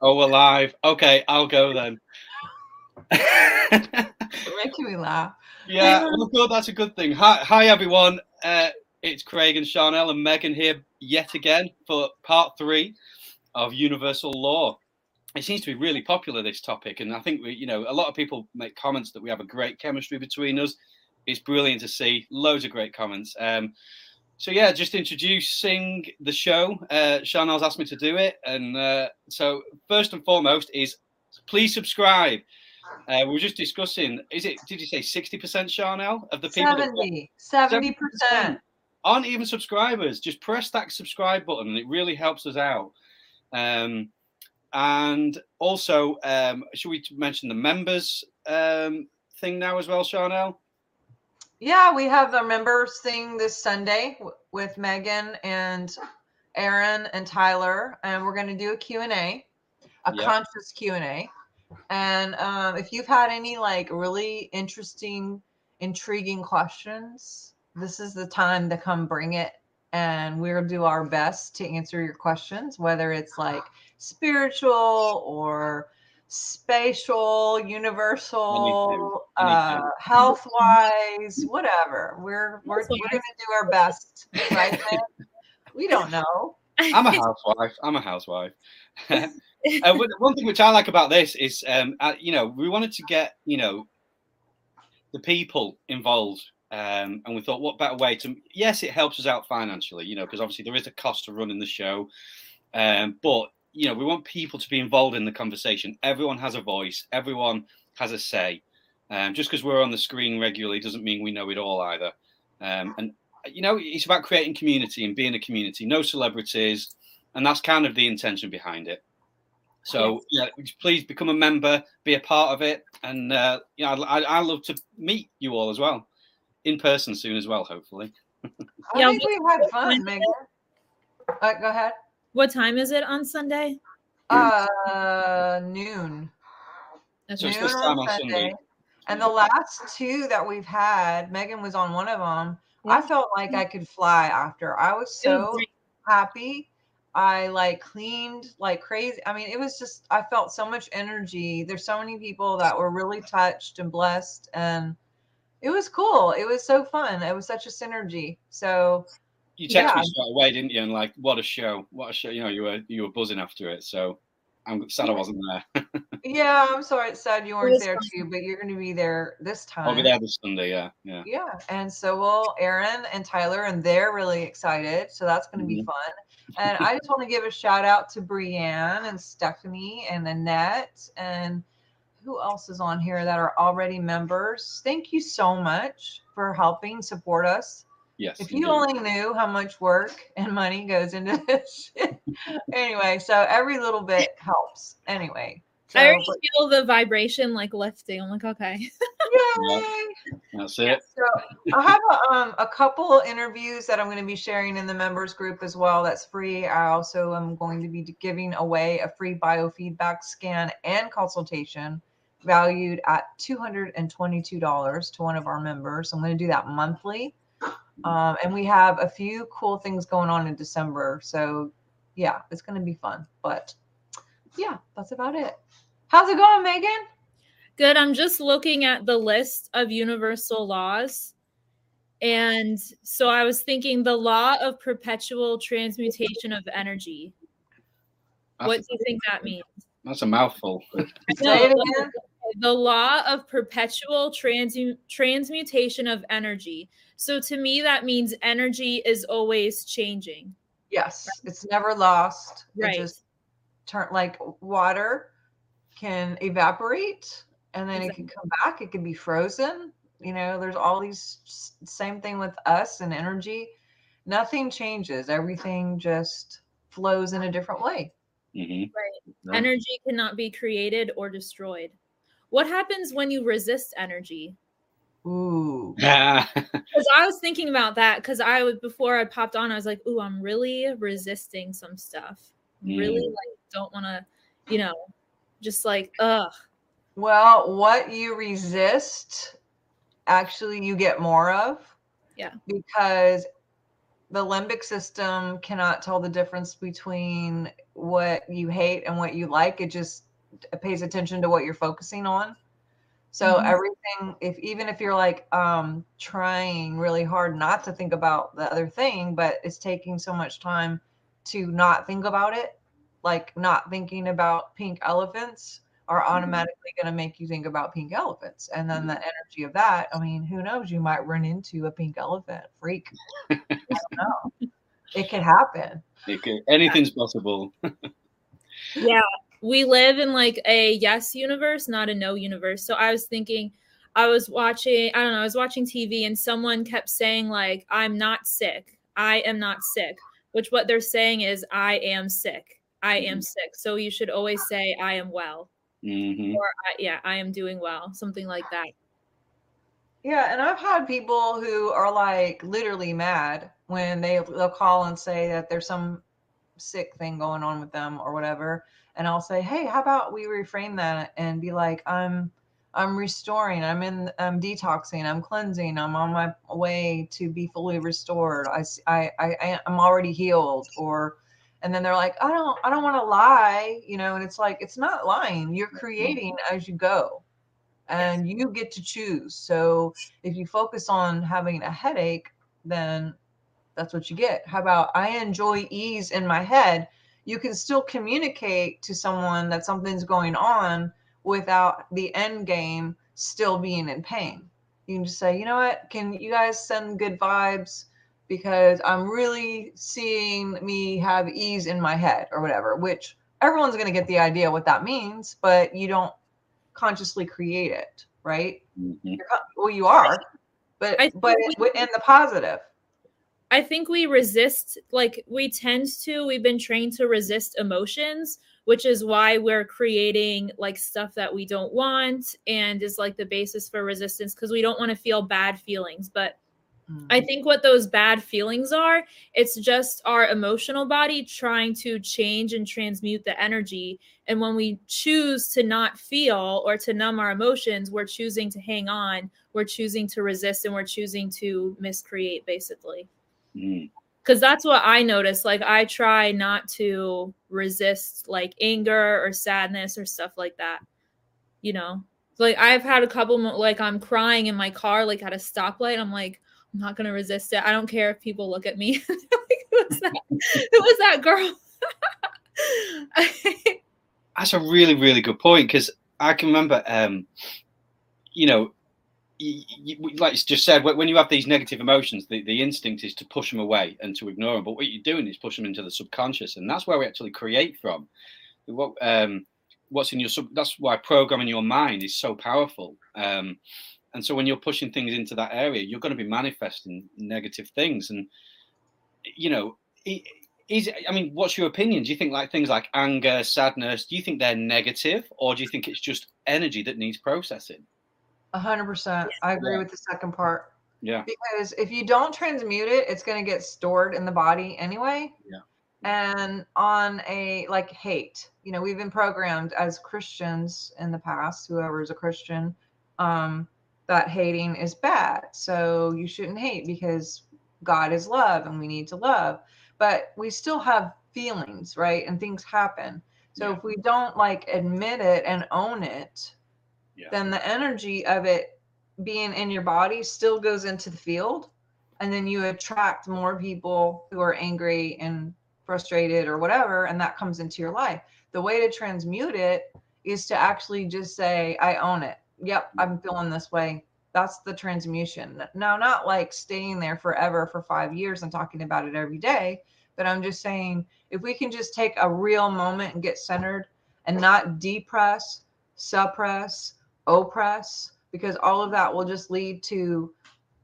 oh, we're. Okay, I'll go then. making me laugh. Yeah, well, good. That's a good thing. Hi, hi everyone. Uh, it's Craig and Sharnael and Megan here yet again for part three of Universal Law. It seems to be really popular this topic, and I think we, you know, a lot of people make comments that we have a great chemistry between us. It's brilliant to see. Loads of great comments. Um, so yeah, just introducing the show. Uh, Sharnael's asked me to do it, and uh, so first and foremost is please subscribe. Uh, we were just discussing. Is it? Did you say sixty percent, Sharnael, of the people? 70 percent aren't even subscribers. Just press that subscribe button, and it really helps us out. Um, and also, um, should we mention the members um, thing now as well, Sharnael? Yeah, we have the members thing this Sunday w- with Megan and Aaron and Tyler, and we're going to do a Q&A, a Yeah. conscious Q&A. And um, if you've had any like really interesting, intriguing questions, this is the time to come bring it. And we'll do our best to answer your questions, whether it's like spiritual or spatial, universal, uh, health wise, whatever. We're we're, we're gonna do our best, right? we don't know. I'm a housewife. I'm a housewife. uh, one one thing which I like about this is, um, uh, you know, we wanted to get, you know, the people involved, um, and we thought, what better way to? Yes, it helps us out financially, you know, because obviously there is a cost to running the show, um, but you know, we want people to be involved in the conversation. Everyone has a voice. Everyone has a say. Um, just because we're on the screen regularly doesn't mean we know it all either. Um, and you know, it's about creating community and being a community. No celebrities, and that's kind of the intention behind it. So yeah, please become a member, be a part of it, and uh, you know, I I love to meet you all as well, in person soon as well, hopefully. I think we've had fun, Megan. Uh, go ahead. What time is it on Sunday? Uh, noon. That's noon this on on Sunday. Sunday. And the last two that we've had, Megan was on one of them. I felt like I could fly after. I was It was so happy. I like cleaned like crazy. I mean, it was just I felt so much energy. There's so many people that were really touched and blessed and it was cool. It was so fun. It was such a synergy. So You texted Yeah. me straight away, didn't you? And like, what a show! What a show! You know, you were you were buzzing after it. So I'm sad I wasn't there. yeah, I'm sorry it's sad you weren't there too, but you're gonna be there this time. I'll be there this Sunday. Yeah, yeah. Yeah, and so will Aaron and Tyler, and they're really excited. So that's going to be Mhm. fun. And I just want to give a shout out to Brienne and Stephanie and Annette and who else is on here that are already members. Thank you so much for helping support us. Yes. If you indeed. only knew how much work and money goes into this anyway, so every little bit helps. Anyway. So, I already but- feel the vibration like lifting. I'm like, okay. yay! That's it. So I have a, um, a couple interviews that I'm going to be sharing in the members group as well. That's free. I also am going to be giving away a free biofeedback scan and consultation valued at $222 to one of our members. I'm going to do that monthly. Um, and we have a few cool things going on in December. So yeah, it's going to be fun. But yeah, that's about it. How's it going, Megan? Good. I'm just looking at the list of universal laws. And so I was thinking the law of perpetual transmutation of energy. What do you think that means? That's a mouthful. Say it No, again. the law of perpetual transmu- transmutation of energy. So to me, that means energy is always changing. Yes, it's never lost. Right. It just turn like water can evaporate and then it can come back. It can be frozen. You know, there's all these same thing with us and energy. Nothing changes. Everything just flows in a different way. Hmm Yeah. Energy cannot be created or destroyed. What happens when you resist energy? Ooh. Yeah. Because I was thinking about that because I was before I popped on, I was like, "Ooh, I'm really resisting some stuff. Really, Mm. like, don't want to, you know, just like, ugh." Well, what you resist, actually, you get more of. Yeah. Because the limbic system cannot tell the difference between what you hate and what you like. It just pays attention to what you're focusing on. So Mhm. everything, if even if you're like um trying really hard not to think about the other thing, but it's taking so much time to not think about it, like not thinking about pink elephants are automatically going to make you think about pink elephants. And then the energy of that, I mean, who knows? You might run into a pink elephant freak. I don't know. It could happen. It could- anything's possible. yeah we live in like a yes universe not a no universe so i was thinking i was watching i don't know i was watching tv and someone kept saying like i'm not sick i am not sick which what they're saying is i am sick i am Mhm. sick so you should always say i am well hmm or I, yeah i am doing well something like that Yeah, and I've had people who are like literally mad when they they'll call and say that there's some sick thing going on with them or whatever, and I'll say, "Hey, how about we reframe that and be like, I'm I'm restoring, I'm in I'm detoxing, I'm cleansing, I'm on my way to be fully restored. I I I'm already healed or and then they're like, "I don't I don't want to lie," you know, and it's like it's not lying. You're mm-hmm. creating as you go and you get to choose. So if you focus on having a headache, then that's what you get. How about I enjoy ease in my head? You can still communicate to someone that something's going on without the end game still being in pain. You can just say, you know what? Can you guys send good vibes? Because I'm really seeing me have ease in my head or whatever, which everyone's going to get the idea what that means, but you don't consciously create it, right? hmm well, you are, but but think it, wi- in the positive. I think we resist, like we tend to, we've been trained to resist emotions, which is why we're creating like stuff that we don't want and is like the basis for resistance because we don't want to feel bad feelings. But I think what those bad feelings are, it's just our emotional body trying to change and transmute the energy. And when we choose to not feel or to numb our emotions, we're choosing to hang on, we're choosing to resist, and we're choosing to miscreate basically mm because that's what I notice. Like I try not to resist like anger or sadness or stuff like that. You know, like I've had a couple mo- like I'm crying in my car like at a stoplight. I'm like I'm not gonna resist it. I don't care if people look at me. who was that? That girl? That's a really, really good point because I can remember, um, you know, y- y- like you just said, when when you have these negative emotions, the, the instinct is to push them away and to ignore them. But what you're doing is push them into the subconscious, and that's where we actually create from. What um, what's in your sub? That's why programming your mind is so powerful. Um, and so when you're pushing things into that area, you're going to be manifesting negative things. And you know, is I mean, what's your opinion? Do you think like things like anger, sadness, do you think they're negative, or do you think it's just energy that needs processing? A hundred percent. I agree Yeah. with the second part Yeah. because if you don't transmute it, it's going to get stored in the body anyway. Yeah. And on a like hate, you know, we've been programmed as Christians in the past, whoever is a Christian, um, that hating is bad. So you shouldn't hate because God is love and we need to love. But we still have feelings, right? And things happen. So Yeah. if we don't like admit it and own it, Yeah. then the energy of it being in your body still goes into the field. And then you attract more people who are angry and frustrated or whatever. And that comes into your life. The way to transmute it is to actually just say, I own it. Yep, I'm feeling this way. That's the transmutation. Now, not like staying there forever for five years and talking about it every day, but I'm just saying if we can just take a real moment and get centered and not depress, suppress, oppress, because all of that will just lead to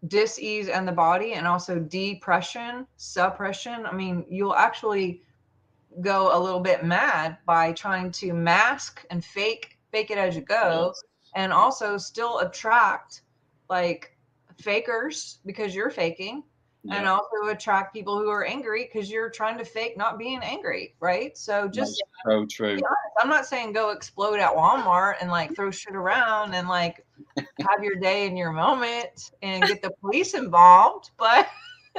dis-ease in the body and also depression, suppression. I mean, you'll actually go a little bit mad by trying to mask and fake fake it as you go and also still attract like fakers because you're faking and also attract people who are angry because you're trying to fake not being angry right so just so true. i'm not saying go explode at walmart and like throw shit around and like have your day in your moment and get the police involved but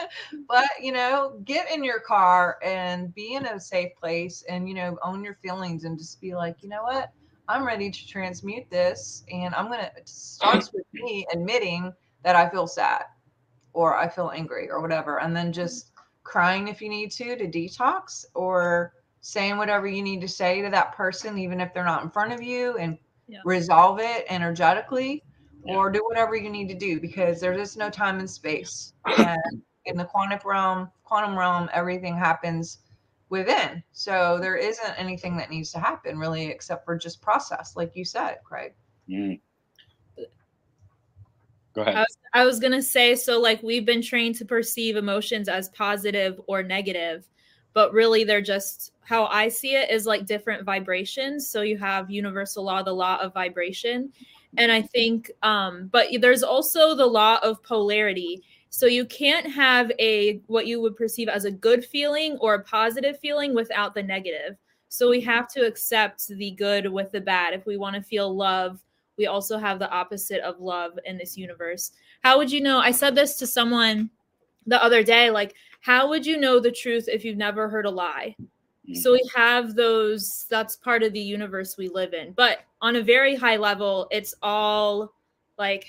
but you know, get in your car and be in a safe place and you know, own your feelings and just be like, you know what? I'm ready to transmute this and I'm gonna it starts with me admitting that I feel sad or I feel angry or whatever, and then just crying if you need to to detox or saying whatever you need to say to that person, even if they're not in front of you, and yeah. resolve it energetically yeah. or do whatever you need to do because there's just no time and space. And in the quantum realm, quantum realm, everything happens within. So there isn't anything that needs to happen really, except for just process, like you said, Craig. Mm. Go ahead. I was, I was gonna say, so like we've been trained to perceive emotions as positive or negative, but really they're just how I see it is like different vibrations. So you have universal law, the law of vibration. And I think, um, but there's also the law of polarity. So you can't have a what you would perceive as a good feeling or a positive feeling without the negative. So we have to accept the good with the bad. If we want to feel love, we also have the opposite of love in this universe. How would you know? I said this to someone the other day like how would you know the truth if you've never heard a lie? So we have those, that's part of the universe we live in. But on a very high level, it's all like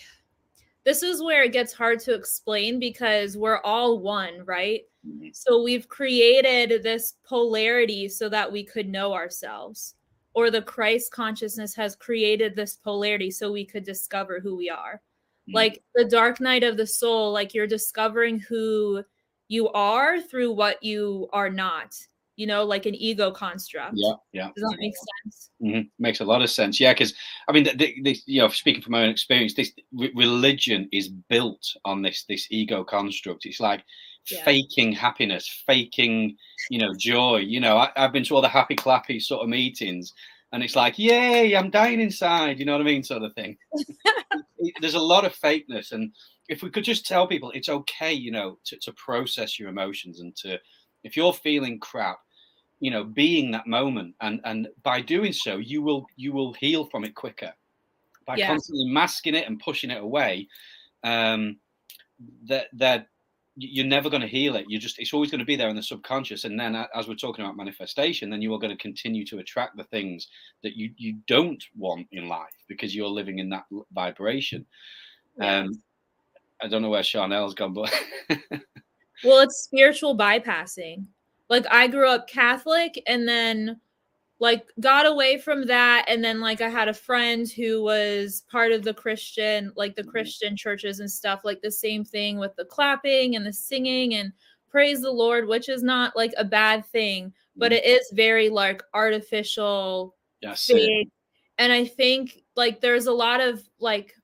this is where it gets hard to explain because we're all one, right? Mm-hmm. So we've created this polarity so that we could know ourselves. Or the Christ consciousness has created this polarity so we could discover who we are. Mm-hmm. Like the dark night of the soul, like you're discovering who you are through what you are not you know, like an ego construct. Yeah, yeah. Does that make sense? Mm-hmm. Makes a lot of sense. Yeah, because I mean, the, the, you know, speaking from my own experience, this re- religion is built on this this ego construct. It's like yeah. faking happiness, faking, you know, joy. You know, I, have been to all the happy clappy sort of meetings, and it's like, yay, I'm dying inside. You know what I mean, sort of thing. There's a lot of fakeness, and if we could just tell people it's okay, you know, to, to process your emotions and to if you're feeling crap you know being that moment. And and by doing so you will you will heal from it quicker. By yeah. constantly masking it and pushing it away um that that you're never going to heal it. You're just it's always going to be there in the subconscious. And then as we're talking about manifestation then you are going to continue to attract the things that you you don't want in life because you're living in that vibration. Um i don't know where Sharnael's gone but well it's spiritual bypassing like I grew up Catholic and then like got away from that and then like I had a friend who was part of the Christian like the mm-hmm. Christian churches and stuff like the same thing with the clapping and the singing and praise the Lord which is not like a bad thing but mm-hmm. it is very like artificial yes and I think like there's a lot of like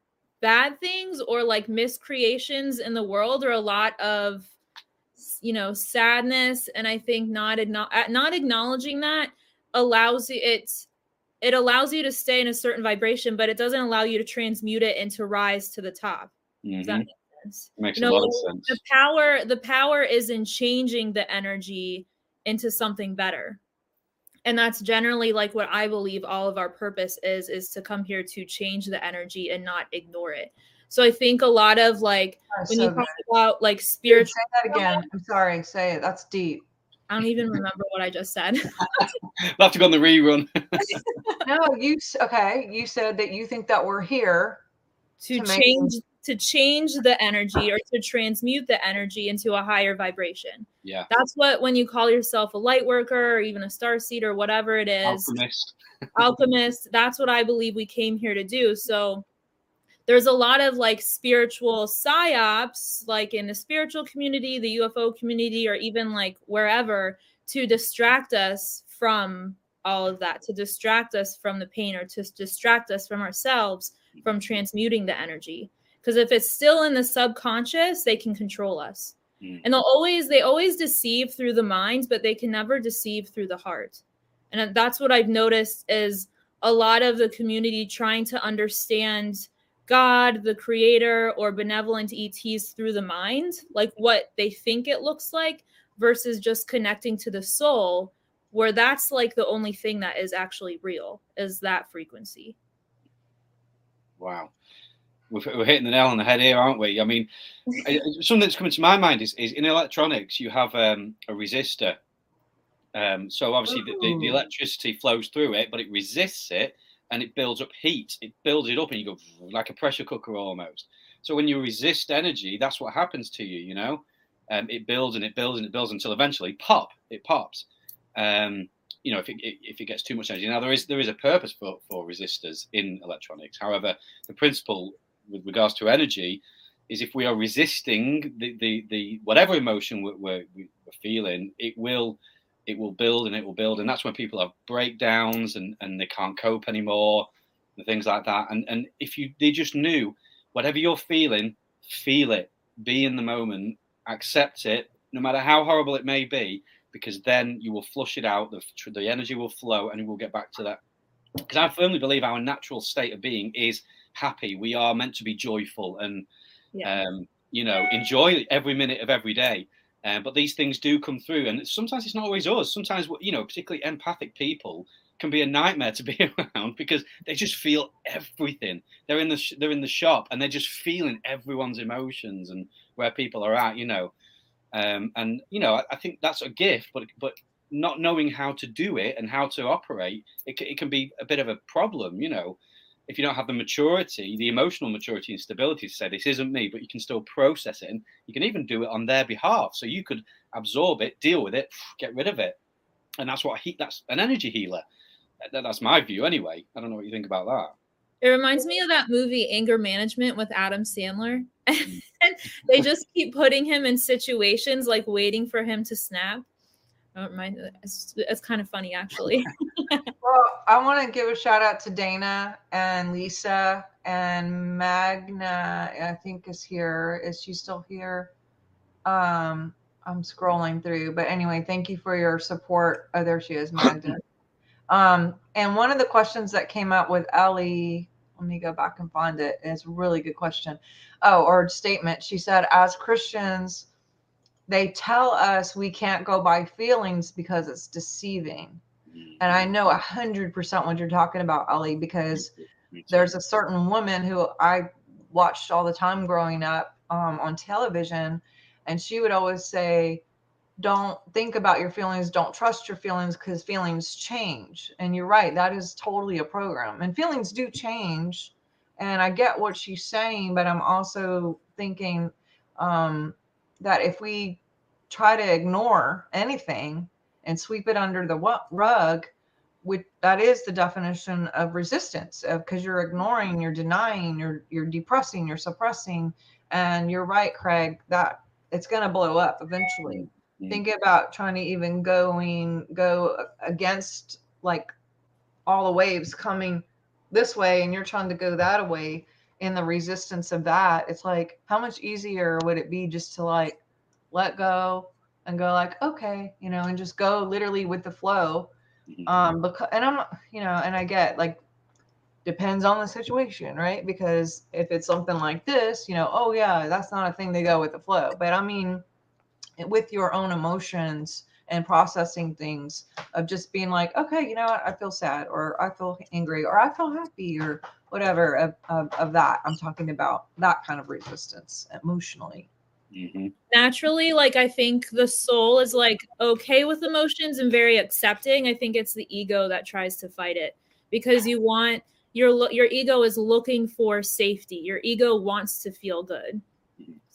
bad things or like miscreations in the world or a lot of you know sadness and i think not not acknowledging that allows you it it allows you to stay in a certain vibration but it doesn't allow you to transmute it and to rise to the top mm-hmm. Does that mm-hmm. make sense makes you know, a lot of sense the power the power is in changing the energy into something better and that's generally like what i believe all of our purpose is is to come here to change the energy and not ignore it so I think a lot of like when so you talk about like spiritual. Say that again. I'm sorry. Say it. That's deep. I don't even remember what I just said. we'll have to go on the rerun. no, you okay? You said that you think that we're here to, to change make... to change the energy or to transmute the energy into a higher vibration. Yeah, that's what when you call yourself a light worker or even a star seed or whatever it is, alchemist. alchemist. That's what I believe we came here to do. So there's a lot of like spiritual psyops, like in the spiritual community, the UFO community, or even like wherever to distract us from all of that, to distract us from the pain or to distract us from ourselves from transmuting the energy. Because if it's still in the subconscious, they can control us. Mm. And they'll always, they always deceive through the mind, but they can never deceive through the heart. And that's what I've noticed is a lot of the community trying to understand God, the creator, or benevolent ETs through the mind, like what they think it looks like, versus just connecting to the soul, where that's like the only thing that is actually real is that frequency. Wow. we're, hitting the nail on the head here, aren't we? I mean, something that's coming to my mind is, is in electronics you have um, a resistor. Um, so obviously the, the, the, electricity flows through it, but it resists it and it builds up heat. It builds it up and you go like a pressure cooker almost. So when you resist energy, that's what happens to you. You know, um, it builds and it builds and it builds until eventually pop, it pops. Um, you know, if it, if it gets too much energy. Now there is there is a purpose for, for resistors in electronics. However, the principle with regards to energy is if we are resisting the the, the whatever emotion we're, we're, we're feeling, it will it will build and it will build, and that's when people have breakdowns and and they can't cope anymore and things like that. And and if you they just knew whatever you're feeling, feel it, be in the moment, accept it, no matter how horrible it may be, because then you will flush it out. The the energy will flow, and we'll get back to that. Because I firmly believe our natural state of being is happy. We are meant to be joyful and, yeah. um, you know, enjoy every minute of every day. Um, but these things do come through, and sometimes it's not always us. Sometimes, you know, particularly empathic people can be a nightmare to be around because they just feel everything. They're in the sh- they're in the shop and they're just feeling everyone's emotions and where people are at, you know. Um, and you know, I, I, think that's a gift, but but not knowing how to do it and how to operate, it, it can be a bit of a problem, you know if you don't have the maturity, the emotional maturity and stability to say this isn't me, but you can still process it, and you can even do it on their behalf. So you could absorb it, deal with it, get rid of it, and that's what he, that's an energy healer. That's my view, anyway. I don't know what you think about that. It reminds me of that movie Anger Management with Adam Sandler. Mm. and they just keep putting him in situations like waiting for him to snap. I don't mind. It's, it's kind of funny, actually. well, I want to give a shout out to Dana and Lisa and Magna. I think is here. Is she still here? Um, I'm scrolling through, but anyway, thank you for your support. Oh, there she is, Magna. um, and one of the questions that came out with Ellie, let me go back and find it. It's a really good question. Oh, or statement. She said, as Christians they tell us we can't go by feelings because it's deceiving. And I know a hundred percent what you're talking about, Ali, because there's a certain woman who I watched all the time growing up um, on television, and she would always say, "Don't think about your feelings. Don't trust your feelings because feelings change." And you're right; that is totally a program, and feelings do change. And I get what she's saying, but I'm also thinking um, that if we try to ignore anything and sweep it under the rug, which that is the definition of resistance because you're ignoring, you're denying, you're you're depressing, you're suppressing, and you're right, Craig, that it's going to blow up eventually. Think about trying to even going go against like all the waves coming this way and you're trying to go that way in the resistance of that it's like how much easier would it be just to like let go and go like okay you know and just go literally with the flow mm-hmm. um because and i'm you know and i get like depends on the situation right because if it's something like this you know oh yeah that's not a thing to go with the flow but i mean with your own emotions and processing things of just being like okay you know what i feel sad or i feel angry or i feel happy or whatever of, of, of that i'm talking about that kind of resistance emotionally Mm-hmm. Naturally, like I think the soul is like okay with emotions and very accepting. I think it's the ego that tries to fight it because you want your your ego is looking for safety. Your ego wants to feel good.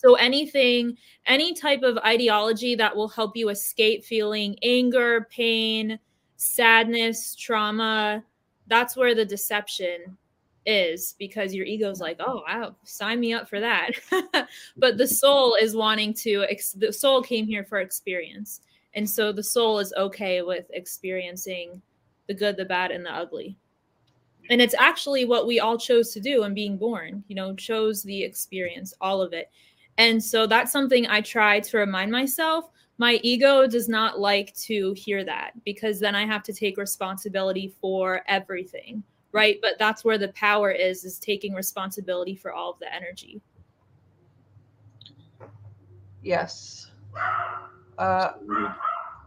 So anything, any type of ideology that will help you escape feeling anger, pain, sadness, trauma, that's where the deception is because your ego's like, oh, wow, sign me up for that. but the soul is wanting to, ex- the soul came here for experience. And so the soul is okay with experiencing the good, the bad, and the ugly. And it's actually what we all chose to do in being born, you know, chose the experience, all of it. And so that's something I try to remind myself. My ego does not like to hear that because then I have to take responsibility for everything right but that's where the power is is taking responsibility for all of the energy yes uh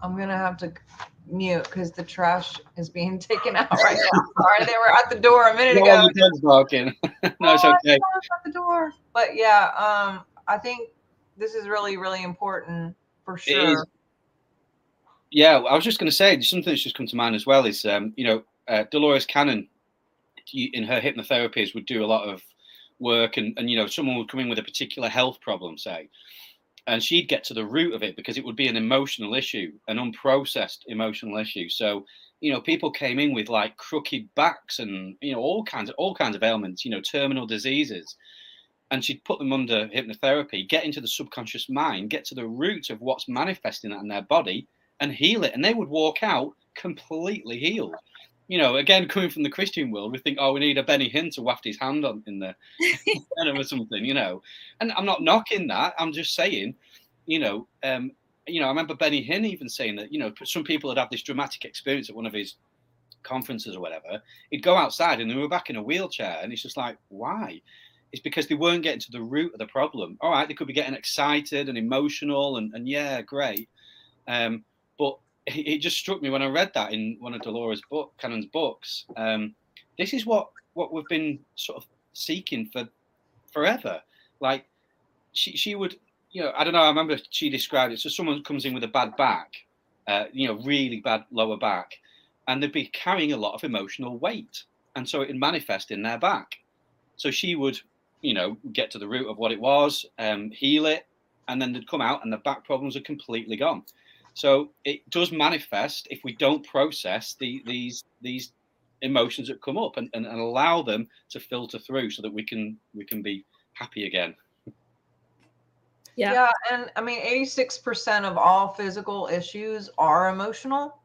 i'm gonna have to mute because the trash is being taken out right now. Sorry, they were at the door a minute No, ago. your dog's barking. no, it's Oh, okay. saw it at the door. But yeah, um, I think this is really, really important for sure. Yeah, I was just going to say something that's just come to mind as well is um, you know uh, Dolores Cannon in her hypnotherapies would do a lot of work and and you know someone would come in with a particular health problem say and she'd get to the root of it because it would be an emotional issue an unprocessed emotional issue. So you know people came in with like crooked backs and you know all kinds of all kinds of ailments you know terminal diseases and she'd put them under hypnotherapy get into the subconscious mind get to the root of what's manifesting that in their body and heal it and they would walk out completely healed you know, again, coming from the Christian world, we think, oh, we need a Benny Hinn to waft his hand on in the or something, you know. And I'm not knocking that. I'm just saying, you know, um, you know, I remember Benny Hinn even saying that, you know, some people had had this dramatic experience at one of his conferences or whatever. He'd go outside and they were back in a wheelchair, and it's just like, why? It's because they weren't getting to the root of the problem. All right, they could be getting excited and emotional, and, and yeah, great. Um, but it just struck me when I read that in one of Dolores' book, Cannon's books. Um, this is what what we've been sort of seeking for forever. Like she she would, you know, I don't know. I remember she described it. So someone comes in with a bad back, uh, you know, really bad lower back, and they'd be carrying a lot of emotional weight, and so it would manifest in their back. So she would, you know, get to the root of what it was, um, heal it, and then they'd come out, and the back problems are completely gone. So it does manifest if we don't process the, these these emotions that come up and, and, and, allow them to filter through so that we can we can be happy again. Yeah. Yeah, and I mean 86% of all physical issues are emotional.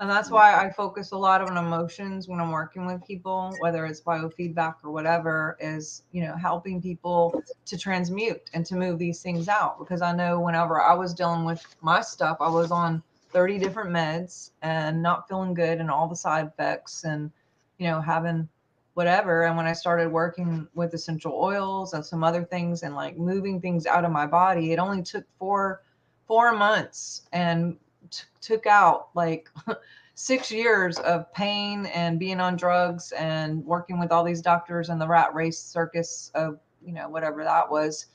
And that's why I focus a lot on emotions when I'm working with people, whether it's biofeedback or whatever, is, you know, helping people to transmute and to move these things out. Because I know whenever I was dealing with my stuff, I was on 30 different meds and not feeling good and all the side effects and, you know, having whatever. And when I started working with essential oils and some other things and like moving things out of my body, it only took four, four months and t- took out like six years of pain and being on drugs and working with all these doctors and the rat race circus of you know whatever that was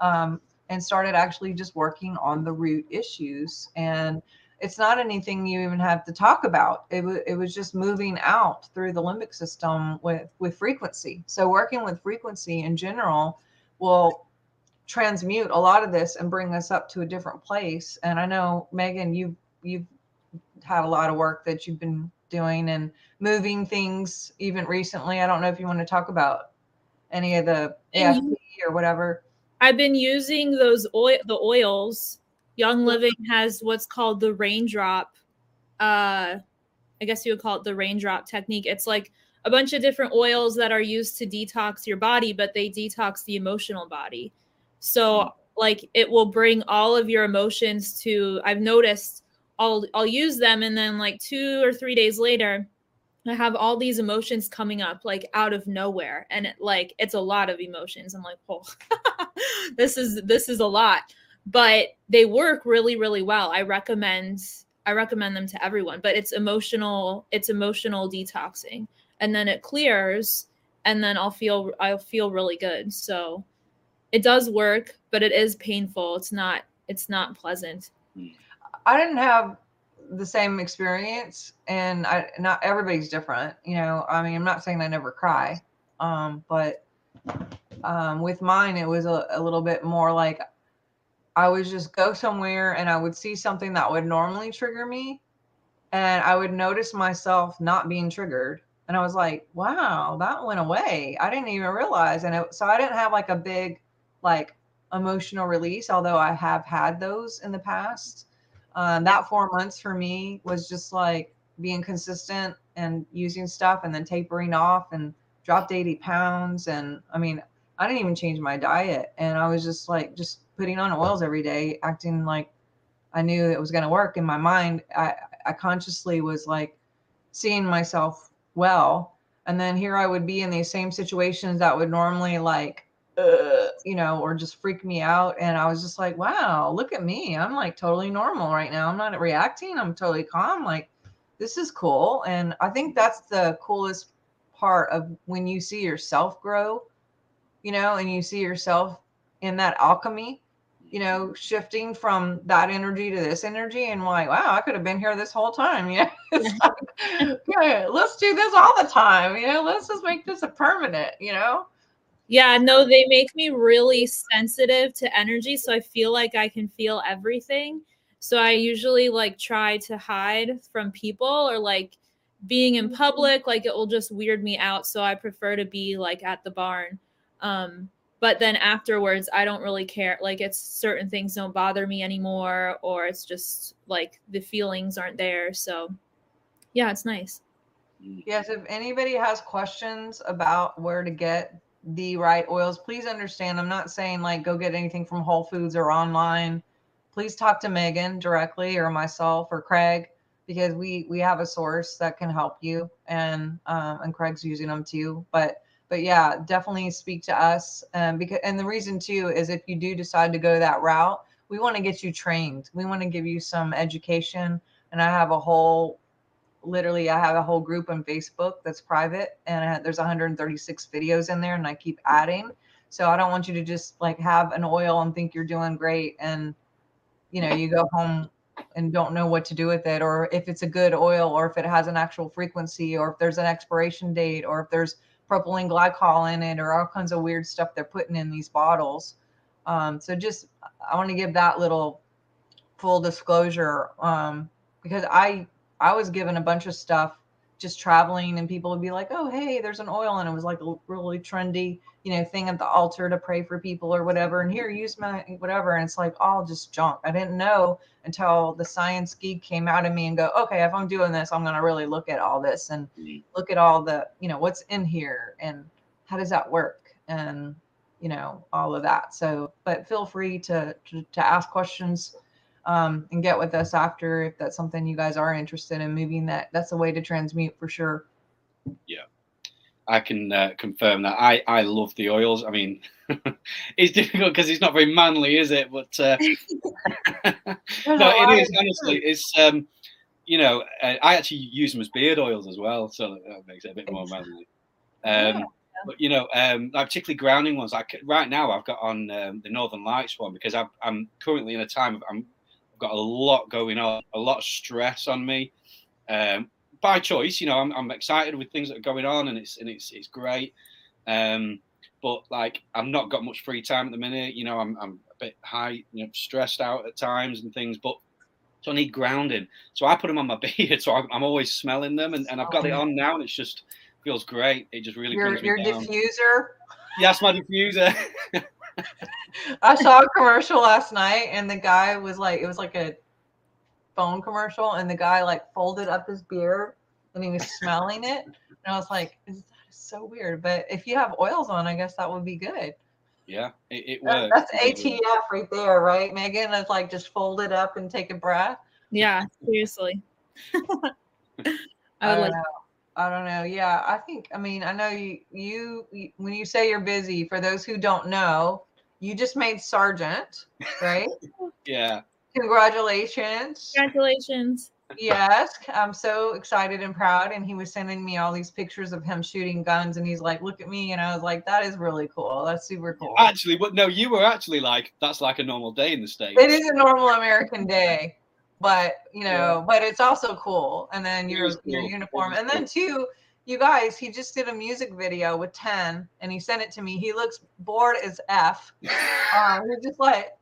um, and started actually just working on the root issues. And it's not anything you even have to talk about. It, w- it was just moving out through the limbic system with with frequency. So working with frequency in general will transmute a lot of this and bring us up to a different place. And I know Megan, you you've had a lot of work that you've been doing and moving things even recently. I don't know if you want to talk about any of the AFP or whatever. I've been using those oil the oils. Young Living has what's called the raindrop. Uh, I guess you would call it the raindrop technique. It's like a bunch of different oils that are used to detox your body, but they detox the emotional body. So like it will bring all of your emotions to I've noticed I'll I'll use them and then like 2 or 3 days later I have all these emotions coming up like out of nowhere and it, like it's a lot of emotions. I'm like, "Oh. this is this is a lot." But they work really really well. I recommend I recommend them to everyone, but it's emotional it's emotional detoxing and then it clears and then I'll feel I'll feel really good. So it does work, but it is painful. It's not it's not pleasant. I didn't have the same experience and I not everybody's different, you know. I mean, I'm not saying I never cry. Um, but um with mine it was a, a little bit more like I would just go somewhere and I would see something that would normally trigger me and I would notice myself not being triggered and I was like, wow, that went away. I didn't even realize and it, so I didn't have like a big like emotional release, although I have had those in the past. Um, that four months for me was just like being consistent and using stuff and then tapering off and dropped 80 pounds. And I mean, I didn't even change my diet. And I was just like, just putting on oils every day, acting like I knew it was going to work in my mind. I, I consciously was like seeing myself well. And then here I would be in these same situations that would normally like uh, you know, or just freak me out. And I was just like, wow, look at me. I'm like totally normal right now. I'm not reacting. I'm totally calm. Like, this is cool. And I think that's the coolest part of when you see yourself grow, you know, and you see yourself in that alchemy, you know, shifting from that energy to this energy. And like, wow, I could have been here this whole time. You know, like, yeah, let's do this all the time. You know, let's just make this a permanent, you know? Yeah, no, they make me really sensitive to energy. So I feel like I can feel everything. So I usually like try to hide from people or like being in public, like it will just weird me out. So I prefer to be like at the barn. Um, but then afterwards, I don't really care. Like it's certain things don't bother me anymore, or it's just like the feelings aren't there. So yeah, it's nice. Yes, if anybody has questions about where to get the right oils, please understand. I'm not saying like go get anything from Whole Foods or online please talk to Megan directly or myself or Craig because we we have a source that can help you and um, and Craig's using them too. But but yeah, definitely speak to us. Um, because and the reason too is if you do decide to go that route, we want to get you trained. We want to give you some education. And I have a whole, literally, I have a whole group on Facebook that's private, and I, there's 136 videos in there, and I keep adding. So I don't want you to just like have an oil and think you're doing great and you know you go home and don't know what to do with it or if it's a good oil or if it has an actual frequency or if there's an expiration date or if there's propylene glycol in it or all kinds of weird stuff they're putting in these bottles um, so just i want to give that little full disclosure um, because i i was given a bunch of stuff just traveling and people would be like oh hey there's an oil and it was like a really trendy you know, thing at the altar to pray for people or whatever. And here, use my whatever. And it's like all just junk. I didn't know until the science geek came out of me and go, okay, if I'm doing this, I'm going to really look at all this and mm-hmm. look at all the, you know, what's in here and how does that work and, you know, all of that. So, but feel free to, to, to ask questions um, and get with us after if that's something you guys are interested in moving that that's a way to transmute for sure. Yeah. I can uh, confirm that. I, I love the oils. I mean, it's difficult because it's not very manly, is it? But uh, no, it is honestly. It's um, you know, uh, I actually use them as beard oils as well, so that makes it a bit more manly. Um, yeah. But you know, um, like particularly grounding ones. Like right now, I've got on um, the Northern Lights one because I'm, I'm currently in a time of I'm, I've got a lot going on, a lot of stress on me. Um, by choice. You know, I'm, I'm excited with things that are going on, and it's and it's it's great. Um, but like, I've not got much free time at the minute. You know, I'm I'm a bit high, you know, stressed out at times and things. But so I need grounding. So I put them on my beard, so I'm, I'm always smelling them, and, and I've got it on now, and it's just feels great. It just really your, brings your me down. diffuser. Yes, my diffuser. I saw a commercial last night, and the guy was like, it was like a phone commercial and the guy like folded up his beard and he was smelling it. And I was like, that is so weird. But if you have oils on, I guess that would be good. Yeah, it, it works. That's ATF right there, right, Megan? It's like just fold it up and take a breath. Yeah, seriously. I would I like. Know. I don't know. Yeah, I think. I mean, I know you, you. You when you say you're busy, for those who don't know, you just made sergeant, right? yeah. Congratulations. Congratulations. Yes, I'm so excited and proud. And he was sending me all these pictures of him shooting guns, and he's like, "Look at me," and I was like, "That is really cool. That's super cool." Actually, but no, you were actually like, "That's like a normal day in the states." It is a normal American day, but you know, yeah. but it's also cool. And then your cool. your uniform, and then too, you guys, he just did a music video with ten, and he sent it to me. He looks bored as f. Uh, he's just like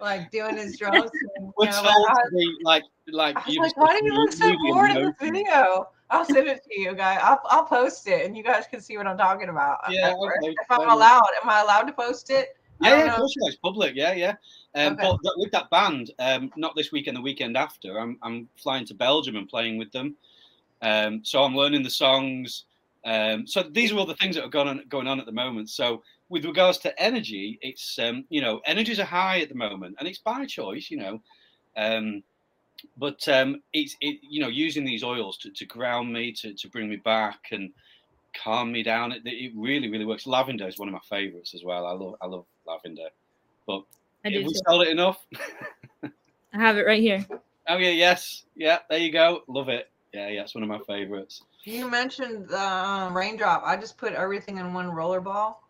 like doing his drums. And, We're know, like, like like. I was like, why do you look so bored in this video? I'll send it to you guys. I'll, I'll post it, and you guys can see what I'm talking about. Yeah, okay. if I'm allowed, am I allowed to post it? Yeah, yeah, it's public. Yeah, yeah. Um, okay. But with that band, um, not this weekend, the weekend after, I'm I'm flying to Belgium and playing with them. Um, so I'm learning the songs. Um, so these are all the things that are going on going on at the moment. So with regards to energy, it's um, you know energies are high at the moment, and it's by choice, you know. Um, but um, it's it, you know using these oils to, to ground me, to, to bring me back and calm me down. It, it really really works. Lavender is one of my favorites as well. I love I love lavender. But have we sold it enough? I have it right here. Oh yeah, yes, yeah. There you go. Love it. Yeah, yeah, it's one of my favorites. You mentioned the um, raindrop. I just put everything in one roller ball.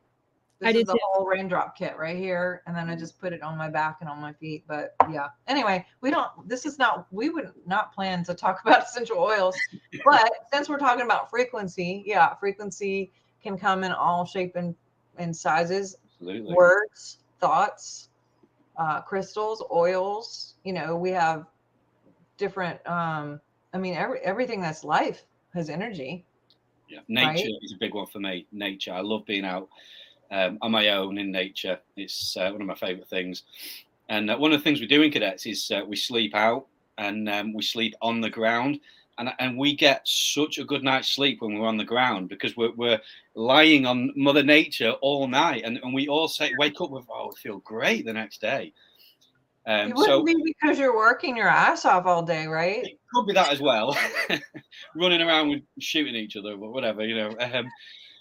This I is did the too. whole raindrop kit right here, and then I just put it on my back and on my feet. But yeah. Anyway, we don't. This is not. We would not plan to talk about essential oils, but since we're talking about frequency, yeah, frequency can come in all shape and and sizes, Absolutely. words, thoughts, uh, crystals, oils. You know, we have different. um I mean, every everything that's life has energy. Yeah, nature Right. is a big one for me. Nature. I love being out um, on my own in nature. It's uh, one of my favourite things. And uh, one of the things we do in cadets is uh, we sleep out and um, we sleep on the ground. And, and we get such a good night's sleep when we're on the ground because we're, we're lying on Mother Nature all night. And, and we all say, wake up with, oh, we feel great the next day. Um, it wouldn't so be because you're working your ass off all day, right? it could be that as well. Running around with shooting each other, but whatever, you know. Um,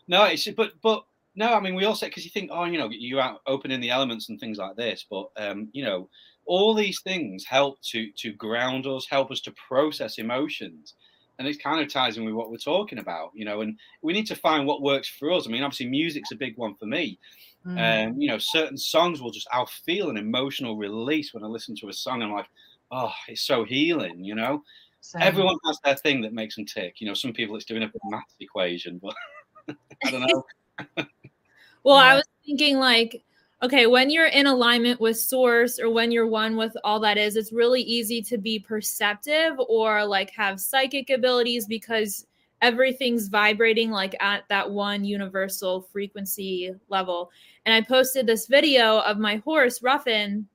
no, it's but but no, I mean we all say because you think, oh, you know, you're out opening the elements and things like this, but um, you know, all these things help to to ground us, help us to process emotions. And it kind of ties in with what we're talking about, you know, and we need to find what works for us. I mean, obviously, music's a big one for me. Mm. Um, you know, certain songs will just I'll feel an emotional release when I listen to a song. I'm like, oh, it's so healing, you know. Same. Everyone has their thing that makes them tick. You know, some people it's doing a math equation, but I don't know. Well, I was thinking like, okay, when you're in alignment with source or when you're one with all that is, it's really easy to be perceptive or like have psychic abilities because everything's vibrating like at that one universal frequency level. And I posted this video of my horse, Ruffin,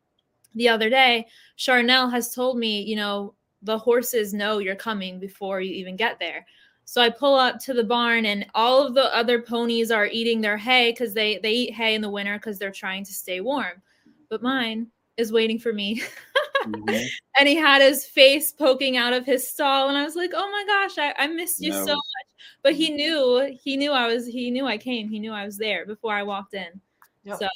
the other day. Sharnael has told me, you know, the horses know you're coming before you even get there. So I pull up to the barn and all of the other ponies are eating their hay because they they eat hay in the winter because they're trying to stay warm. But mine is waiting for me. Mhm. and he had his face poking out of his stall. And I was like, oh my gosh, I, I missed you so much. But he knew, he knew I was, he knew I came. He knew I was there before I walked in. Yep. So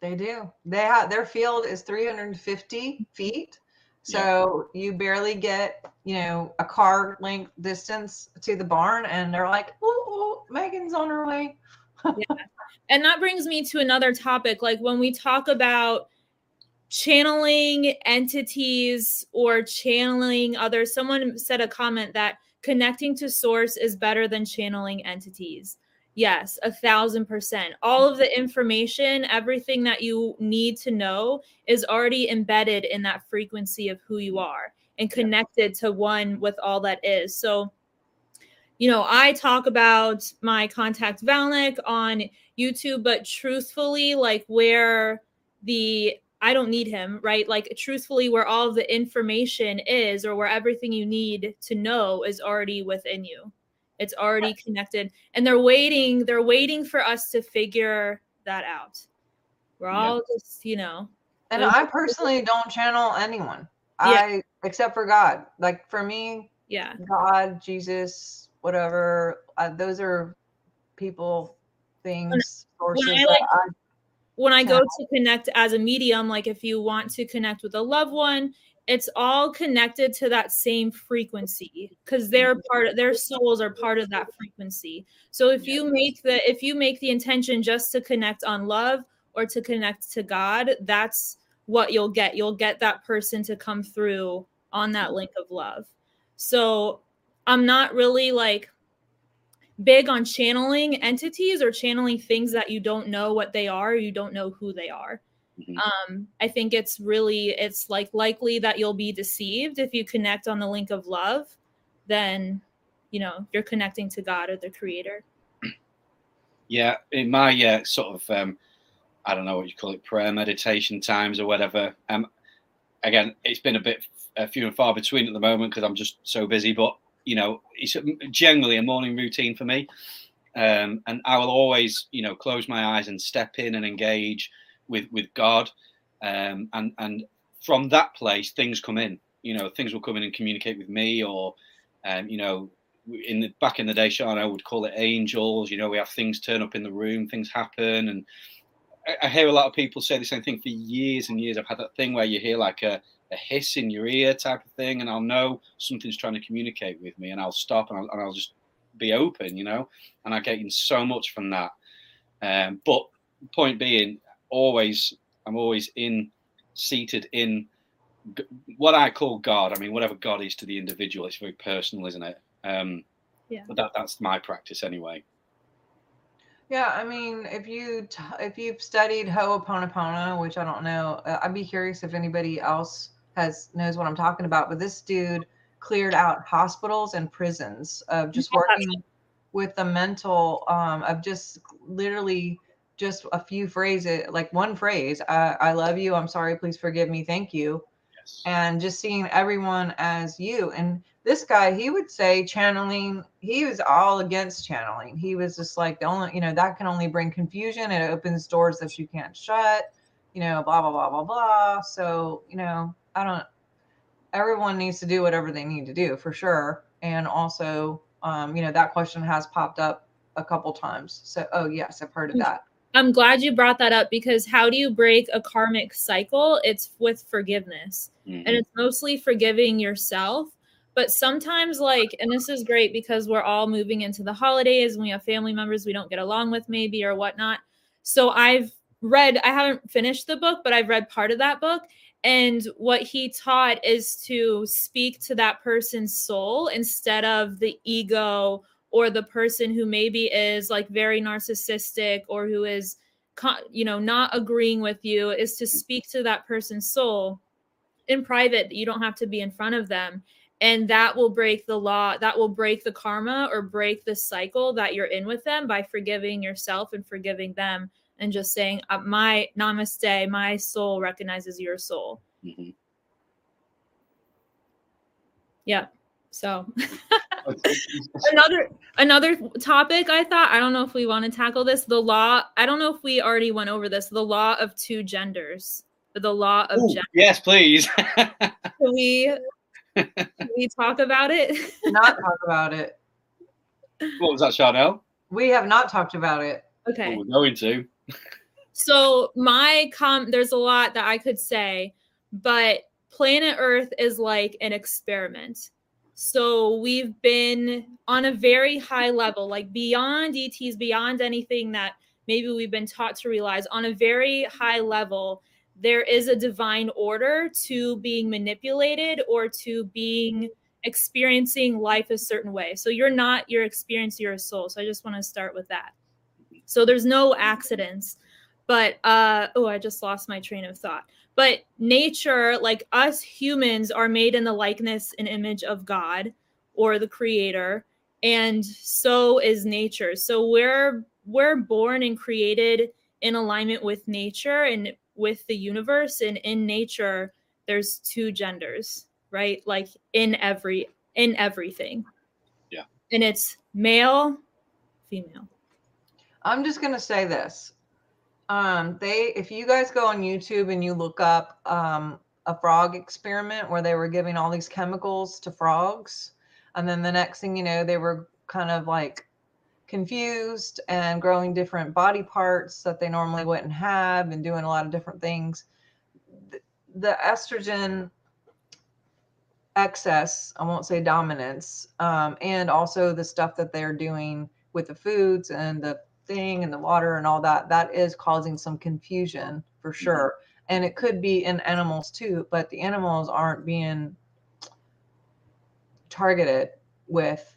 They do. They have their field is 350 feet. Yeah. So you barely get, you know, a car length distance to the barn, and they're like, "Oh, Megan's on her way." and that brings me to another topic like when we talk about channeling entities or channeling others someone said a comment that connecting to source is better than channeling entities yes a thousand percent all of the information everything that you need to know is already embedded in that frequency of who you are and connected to one with all that is so you know, I talk about my contact Valnik on YouTube, but truthfully, like where the I don't need him, right? Like truthfully, where all the information is, or where everything you need to know is already within you. It's already connected, and they're waiting. They're waiting for us to figure that out. We're Yeah. all just, you know, And I personally don't channel anyone. Yeah. I except for God. Like for me, yeah, God, Jesus, whatever. Uh, those are people, things, sources. I that like- I- when I go to connect as a medium, like if you want to connect with a loved one, it's all connected to that same frequency because their mm-hmm. part of their souls are part of that frequency. So if you make the if you make the intention just to connect on love or to connect to God, that's what you'll get. You'll get that person to come through on that link of love. So I'm not really like big on channeling entities or channeling things that you don't know what they are you don't know who they are Mhm. um i think it's really it's like likely that you'll be deceived if you connect on the link of love then you know you're connecting to god or the creator Yeah, in my uh, sort of, um, I don't know what you call it, prayer meditation times or whatever. Um, again, it's been a bit uh, few and far between at the moment because I'm just so busy. But you know, it's generally a morning routine for me, um, and I will always, you know, close my eyes and step in and engage with with God, um, and and from that place, things come in. You know, things will come in and communicate with me, or um, you know, in the back in the day, Sean, I would call it angels. You know, we have things turn up in the room, things happen, and I, I hear a lot of people say the same thing for years and years. I've had that thing where you hear like a, a hiss in your ear type of thing, and I'll know something's trying to communicate with me, and I'll stop and I'll, and I'll just be open, you know. And I get in so much from that. Um, but point being, always I'm always in seated in what I call God. I mean, whatever God is to the individual, it's very personal, isn't it? Um, yeah. But that, that's my practice anyway. Yeah, I mean, if you t- if you've studied Ho'oponopono, which I don't know, uh, I'd be curious if anybody else has knows what I'm talking about. But this dude cleared out hospitals and prisons of just working with the mental um, of just literally just a few phrases, like one phrase, I, I love you, I'm sorry, please forgive me, thank you. Yes. And just seeing everyone as you. And this guy, he would say channeling, he was all against channeling. He was just like the only, you know, that can only bring confusion. It opens doors that you can't shut, you know, blah, blah, blah, blah, blah. So, you know, I don't, everyone needs to do whatever they need to do for sure. And also, um, you know, that question has popped up a couple times. So, oh, yes, I've heard of that. I'm glad you brought that up because how do you break a karmic cycle? It's with forgiveness. Mhm. And it's mostly forgiving yourself. But sometimes, like, and this is great because we're all moving into the holidays and we have family members we don't get along with, maybe, or whatnot. So I've read, I haven't finished the book, but I've read part of that book. And what he taught is to speak to that person's soul instead of the ego or the person who maybe is like very narcissistic or who is you know not agreeing with you is to speak to that person's soul in private you don't have to be in front of them. And that will break the law that will break the karma or break the cycle that you're in with them by forgiving yourself and forgiving them and just saying uh, my namaste my soul recognizes your soul. Mhm. yeah so another another topic i thought i don't know if we want to tackle this the law i don't know if we already went over this the law of two genders the law of Ooh, gender yes, please. can we can we talk about it Not talk about it. what was that, Sharnael? We have not talked about it. okay Oh, we're going to. so my com there's a lot that i could say but planet earth is like an experiment so we've been on a very high level like beyond ets beyond anything that maybe we've been taught to realize on a very high level there is a divine order to being manipulated or to being experiencing life a certain way. So you're not your experience you're a soul. So i just want to start with that. So there's no accidents but uh oh i just lost my train of thought but nature like us humans are made in the likeness and image of god or the creator and so is nature so we're we're born and created in alignment with nature and with the universe and in nature there's two genders right like in every in everything Yeah. and it's male female I'm just gonna say this. Um, they if you guys go on YouTube and you look up um a frog experiment where they were giving all these chemicals to frogs, and then the next thing you know, they were kind of like confused and growing different body parts that they normally wouldn't have and doing a lot of different things. The, the estrogen excess, I won't say dominance, um, and also the stuff that they're doing with the foods and the thing and the water and all that, that is causing some confusion for sure. And it could be in animals too, but the animals aren't being targeted with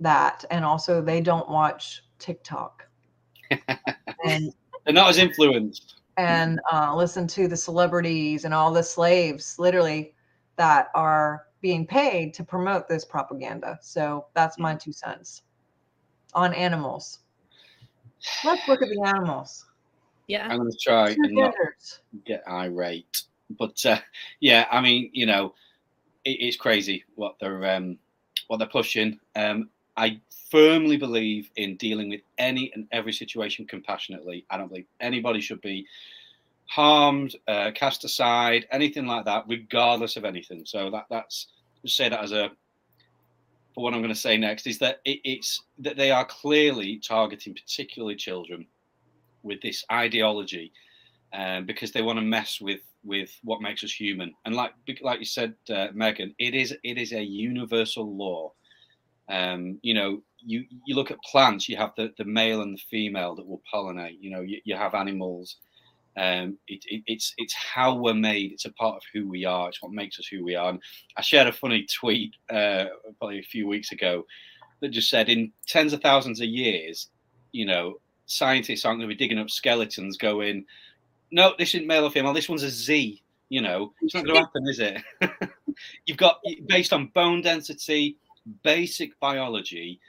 that. And also, they don't watch TikTok and They're not as influenced. and uh, listen to the celebrities and all the slaves, literally, that are being paid to promote this propaganda. So that's my two cents on animals. Let's look at the animals. yeah I'm going to try Two and not get irate. But uh, yeah, I mean, you know, it, it's crazy what they're um, what they're pushing. Um, I firmly believe in dealing with any and every situation compassionately. I don't believe anybody should be harmed, uh, cast aside, anything like that, regardless of anything. So that that's just say that as a for what I'm going to say next is that it, it's that they are clearly targeting particularly children with this ideology um, because they want to mess with with what makes us human. And like like you said, uh, Megan, it is it is a universal law. Um, you know, you you look at plants, you have the, the male and the female that will pollinate. You know, you, you have animals. Um, it, it, it's it's how we're made. It's a part of who we are. It's what makes us who we are. And I shared a funny tweet uh, probably a few weeks ago that just said, in tens of thousands of years, you know, scientists aren't going to be digging up skeletons, going, no, this isn't male or female. This one's a Z. You know, it's not going to happen, is it? You've got based on bone density, basic biology.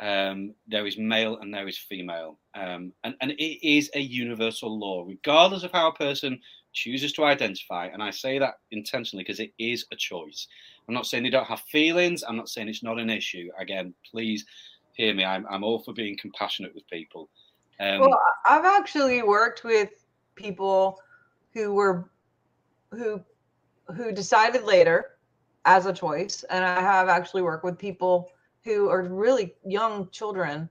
Um, there is male and there is female, um, and and it is a universal law, regardless of how a person chooses to identify. And I say that intentionally because it is a choice. I'm not saying they don't have feelings. I'm not saying it's not an issue. Again, please hear me. I'm I'm all for being compassionate with people. Um, well, I've actually worked with people who were who who decided later as a choice and i have actually worked with people who are really young children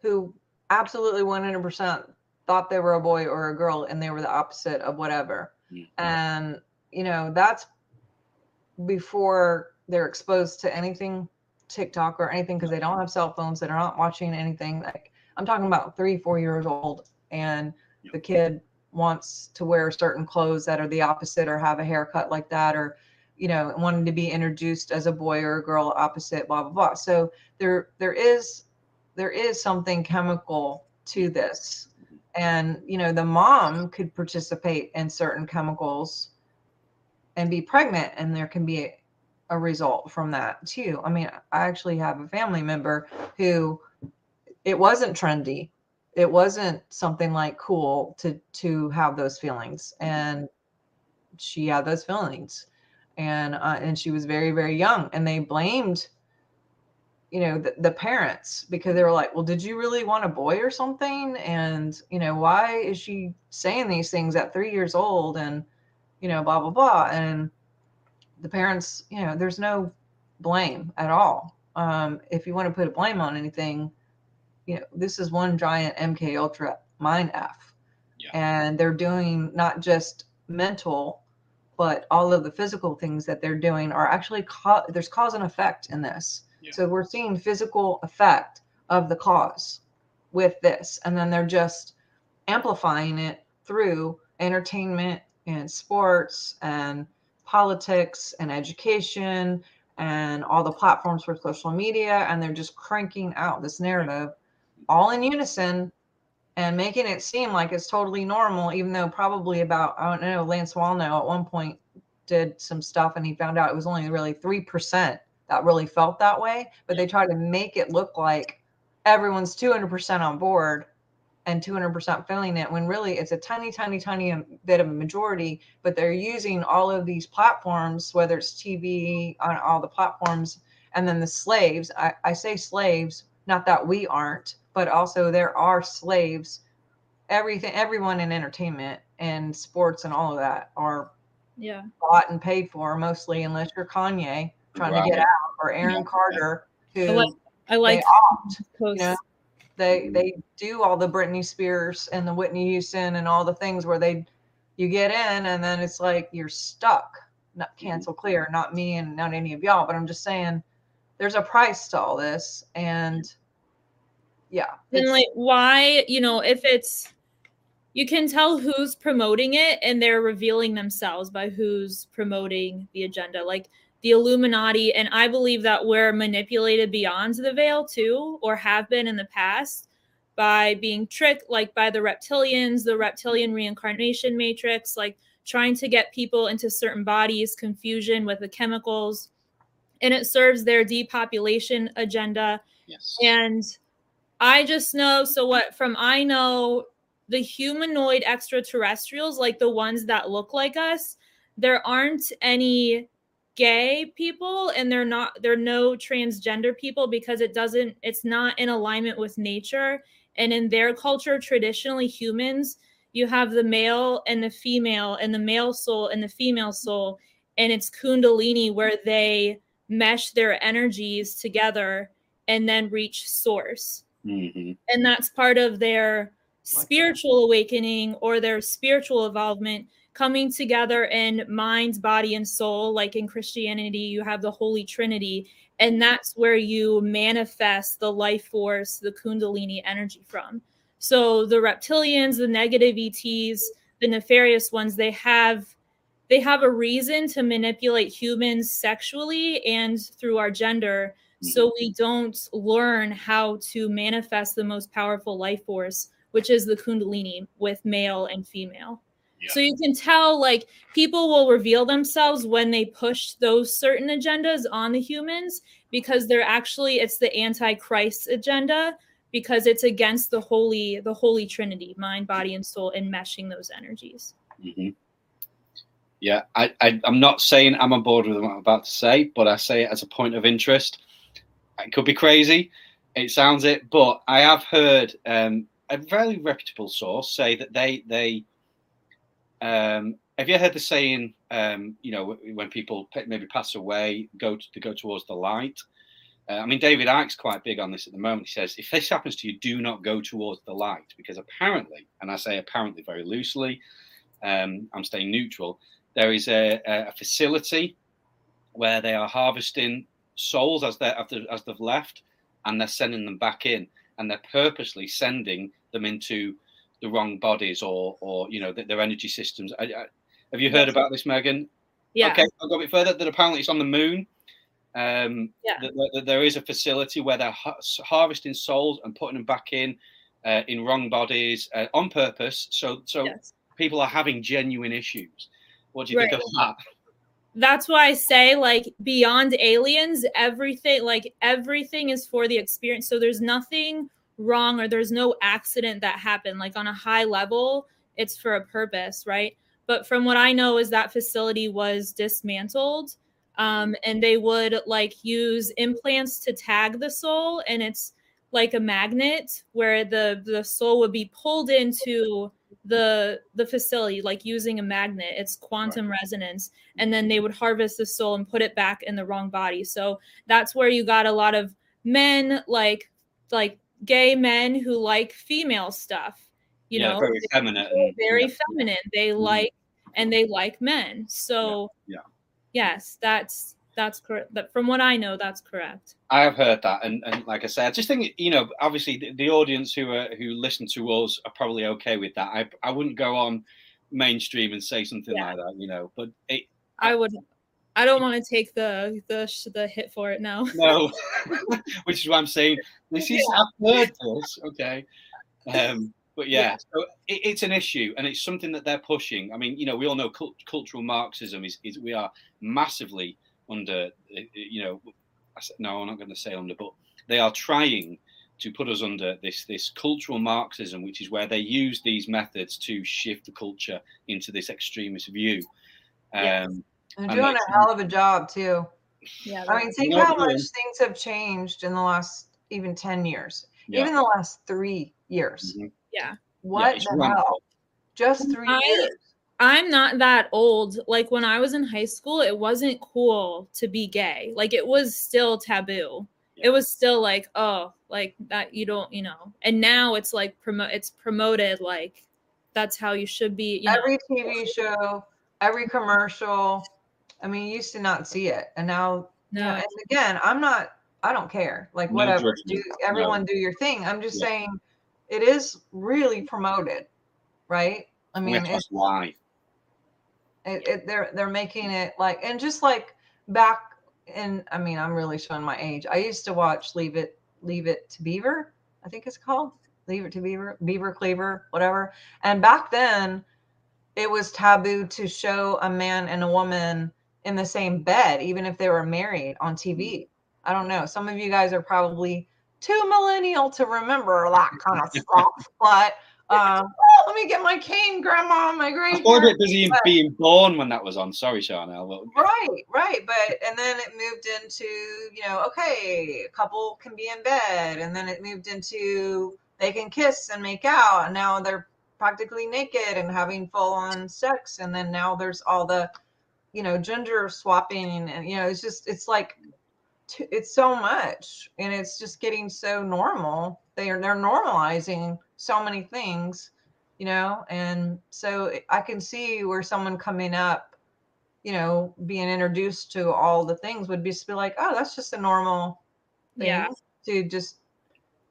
who absolutely 100% thought they were a boy or a girl and they were the opposite of whatever. Mm-hmm. and you know that's before they're exposed to anything tiktok or anything because they don't have cell phones they're not watching anything. Like i'm talking about three four years old and the kid wants to wear certain clothes that are the opposite or have a haircut like that or you know wanting to be introduced as a boy or a girl opposite blah blah blah. So there there is there is something chemical to this. And you know the mom could participate in certain chemicals and be pregnant and there can be a, a result from that too. I mean i actually have a family member who it wasn't trendy. It wasn't something like cool to to have those feelings. And she had those feelings and uh, and she was very very young and they blamed you know the, the parents because they were like well did you really want a boy or something and you know why is she saying these things at three years old and you know blah blah blah and the parents you know there's no blame at all um, if you want to put a blame on anything you know, this is one giant MK Ultra mind F. Yeah. And they're doing not just mental, but all of the physical things that they're doing are actually ca- there's cause and effect in this. Yeah. So we're seeing physical effect of the cause with this, and then they're just amplifying it through entertainment and sports and politics and education and all the platforms for social media and they're just cranking out this narrative all in unison and making it seem like it's totally normal, even though probably about, I don't know, Lance Wallnau at one point did some stuff and he found out it was only really 3% that really felt that way. But they try to make it look like everyone's 200% on board and 200% feeling it when really it's a tiny, tiny, tiny um, bit of a majority. But they're using all of these platforms, whether it's TV on all the platforms, and then the slaves. I, I say slaves, not that we aren't, but also there are slaves. Everything, everyone in entertainment and sports and all of that are yeah bought and paid for mostly, unless you're Kanye trying right. to get out or Aaron yeah. Carter who I like, I like opt, you know, they they do all the Britney Spears and the Whitney Houston and all the things where they you get in and then it's like you're stuck. Not mm-hmm. cancel clear, not me and not any of y'all, but I'm just saying there's a price to all this and yeah and like why you know if it's you can tell who's promoting it and they're revealing themselves by who's promoting the agenda like the illuminati and i believe that we're manipulated beyond the veil too or have been in the past by being tricked like by the reptilians the reptilian reincarnation matrix like trying to get people into certain bodies confusion with the chemicals and it serves their depopulation agenda yes. and I just know so what from I know the humanoid extraterrestrials, like the ones that look like us, there aren't any gay people and they're not there are no transgender people because it doesn't it's not in alignment with nature. And in their culture traditionally humans you have the male and the female and the male soul and the female soul. And it's kundalini where they mesh their energies together and then reach source Mm-hmm. And that's part of their spiritual awakening or their spiritual involvement coming together in mind, body, and soul. Like in Christianity, you have the Holy Trinity, and that's where you manifest the life force, the Kundalini energy from. So the reptilians, the negative ETs, the nefarious ones, they have they have a reason to manipulate humans sexually and through our gender so mm-hmm. we don't learn how to manifest the most powerful life force which is the kundalini with male and female yeah. so you can tell like people will reveal themselves when they push those certain agendas on the humans because they're actually it's the antichrist agenda because it's against the holy the holy trinity mind body and soul and meshing those energies mm-hmm. yeah I, I i'm not saying i'm on board with what i'm about to say but i say it as a point of interest it could be crazy it sounds it but i have heard um, a very reputable source say that they they um, have you heard the saying um, you know when people maybe pass away go to, to go towards the light uh, I mean, David Icke's quite big on this at the moment. He says, if this happens to you, do not go towards the light, because apparently, and I say apparently very loosely, um, I'm staying neutral, there is a, a, facility where they are harvesting souls as, they as they've left, and they're sending them back in, and they're purposely sending them into the wrong bodies or, or you know, their energy systems. I, I, have you heard about this, Megan? Yeah. Okay, I'll go a bit further. That apparently it's on the moon um, yeah. That, that there is a facility where they're ha- harvesting souls and putting them back in uh, in wrong bodies uh, on purpose. So, so yes. people are having genuine issues. What do you right. think of that? That's why I say, like, beyond aliens, everything, like, everything is for the experience. So there's nothing wrong or there's no accident that happened. Like, on a high level, it's for a purpose, right? But from what I know, is that facility was dismantled um, and they would like use implants to tag the soul and it's like a magnet where the the soul would be pulled into the the facility like using a magnet it's quantum right. resonance and then they would harvest the soul and put it back in the wrong body so that's where you got a lot of men like like gay men who like female stuff you yeah, know very feminine very yeah. feminine they mm-hmm. like and they like men so yeah. yeah yes, that's that's correct. But from what I know, that's correct. I have heard that, and, and like I said, I just think you know, obviously, the, the audience who are who listen to us are probably okay with that. I I wouldn't go on mainstream and say something yeah. like that, you know. But it, I would. I don't want to take the the the hit for it now. No, which is what I'm saying. This is yeah. I've heard this. Okay. Um, but yeah, yeah. so it, it's an issue, and it's something that they're pushing. I mean, you know, we all know cult, cultural Marxism is, is we are massively under. You know, I said no, I'm not going to say under, but they are trying to put us under this this cultural Marxism, which is where they use these methods to shift the culture into this extremist view. Um, yes. They're doing a hell of a job too. Yeah, I mean, think how much things have changed in the last even ten years, yeah. even the last three years. Mm-hmm. Yeah. What yeah, the hell? Just three I, years. I'm not that old. Like when I was in high school, it wasn't cool to be gay. Like it was still taboo. Yeah. It was still like, oh, like that you don't, you know. And now it's like promote it's promoted like that's how you should be. You every know. TV show, every commercial. I mean, you used to not see it. And now no. You know, and again, I'm not I don't care. Like no whatever. Do everyone no. do your thing. I'm just yeah. saying it is really promoted, right? I mean, it's why it, it, they're they're making it like and just like back in. I mean, I'm really showing my age. I used to watch Leave It Leave It to Beaver. I think it's called Leave It to Beaver, Beaver Cleaver, whatever. And back then, it was taboo to show a man and a woman in the same bed, even if they were married on TV. I don't know. Some of you guys are probably too millennial to remember that kind of stuff. But um, let me get my cane, Grandma, my great. I was a bit busy but, being born when that was on. Sorry, Sharnael. Right, right. But and then it moved into you know, okay, a couple can be in bed, and then it moved into they can kiss and make out, and now they're practically naked and having full on sex, and then now there's all the you know gender swapping, and you know, it's just it's like it's so much and it's just getting so normal they are they're normalizing so many things you know, and so I can see where someone coming up, you know, being introduced to all the things would be just be like, oh, that's just a normal thing Yeah. to just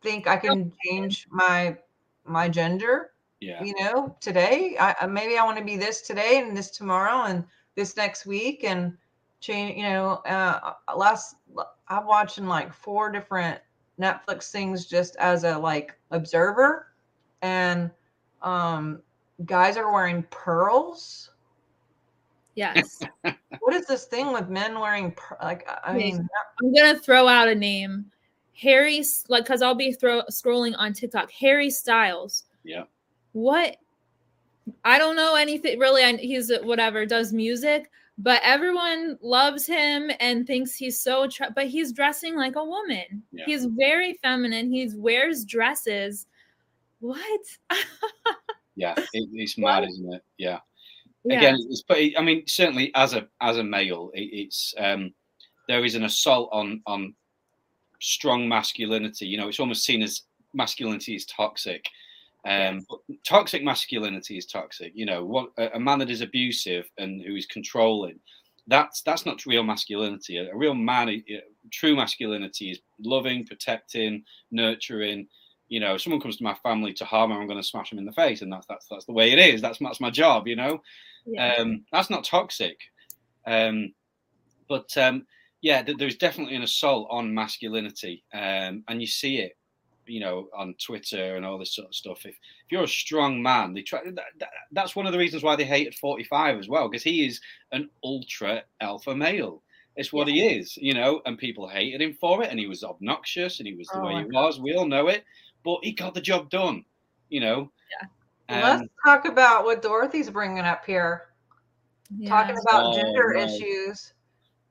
think I can change my my gender Yeah. you know today i I- maybe i want to be this today and this tomorrow and this next week and change you know uh last i'm watching like four different netflix things just as a like observer and um guys are wearing pearls Yes. what is this thing with men wearing per- like i I mean I'm gonna throw out a name. Harry, like, cause I'll be throw scrolling on TikTok. Harry Styles. Yeah. What? I don't know anything really. I, he's whatever does music, but everyone loves him and thinks he's so. Attra- but he's dressing like a woman. Yeah. He's very feminine. He wears dresses. What? Yeah. It, it's mad, isn't it? Yeah. Yeah. again it's but i mean certainly as a as a male it, it's um there is an assault on on strong masculinity you know it's almost seen as masculinity is toxic um toxic masculinity is toxic you know what a, a man that is abusive and who is controlling that's that's not real masculinity a, a real man true masculinity is loving protecting nurturing you know if someone comes to my family to harm them i'm going to smash them in the face and that's that's that's the way it is that's that's my job you know Yeah. um, that's not toxic. Um, but um, yeah, th- there's definitely an assault on masculinity, um, and you see it, you know, on Twitter and all this sort of stuff. If if you're a strong man, they try. That, that, that's one of the reasons why they hated 45 as well, because he is an ultra alpha male. It's what he is, you know, and people hated him for it, and he was obnoxious, and he was the Oh way he was. We all know it, but he got the job done, you know. Yeah. Um, let's talk about what dorothy's bringing up here Yeah. talking about Oh, gender no. issues.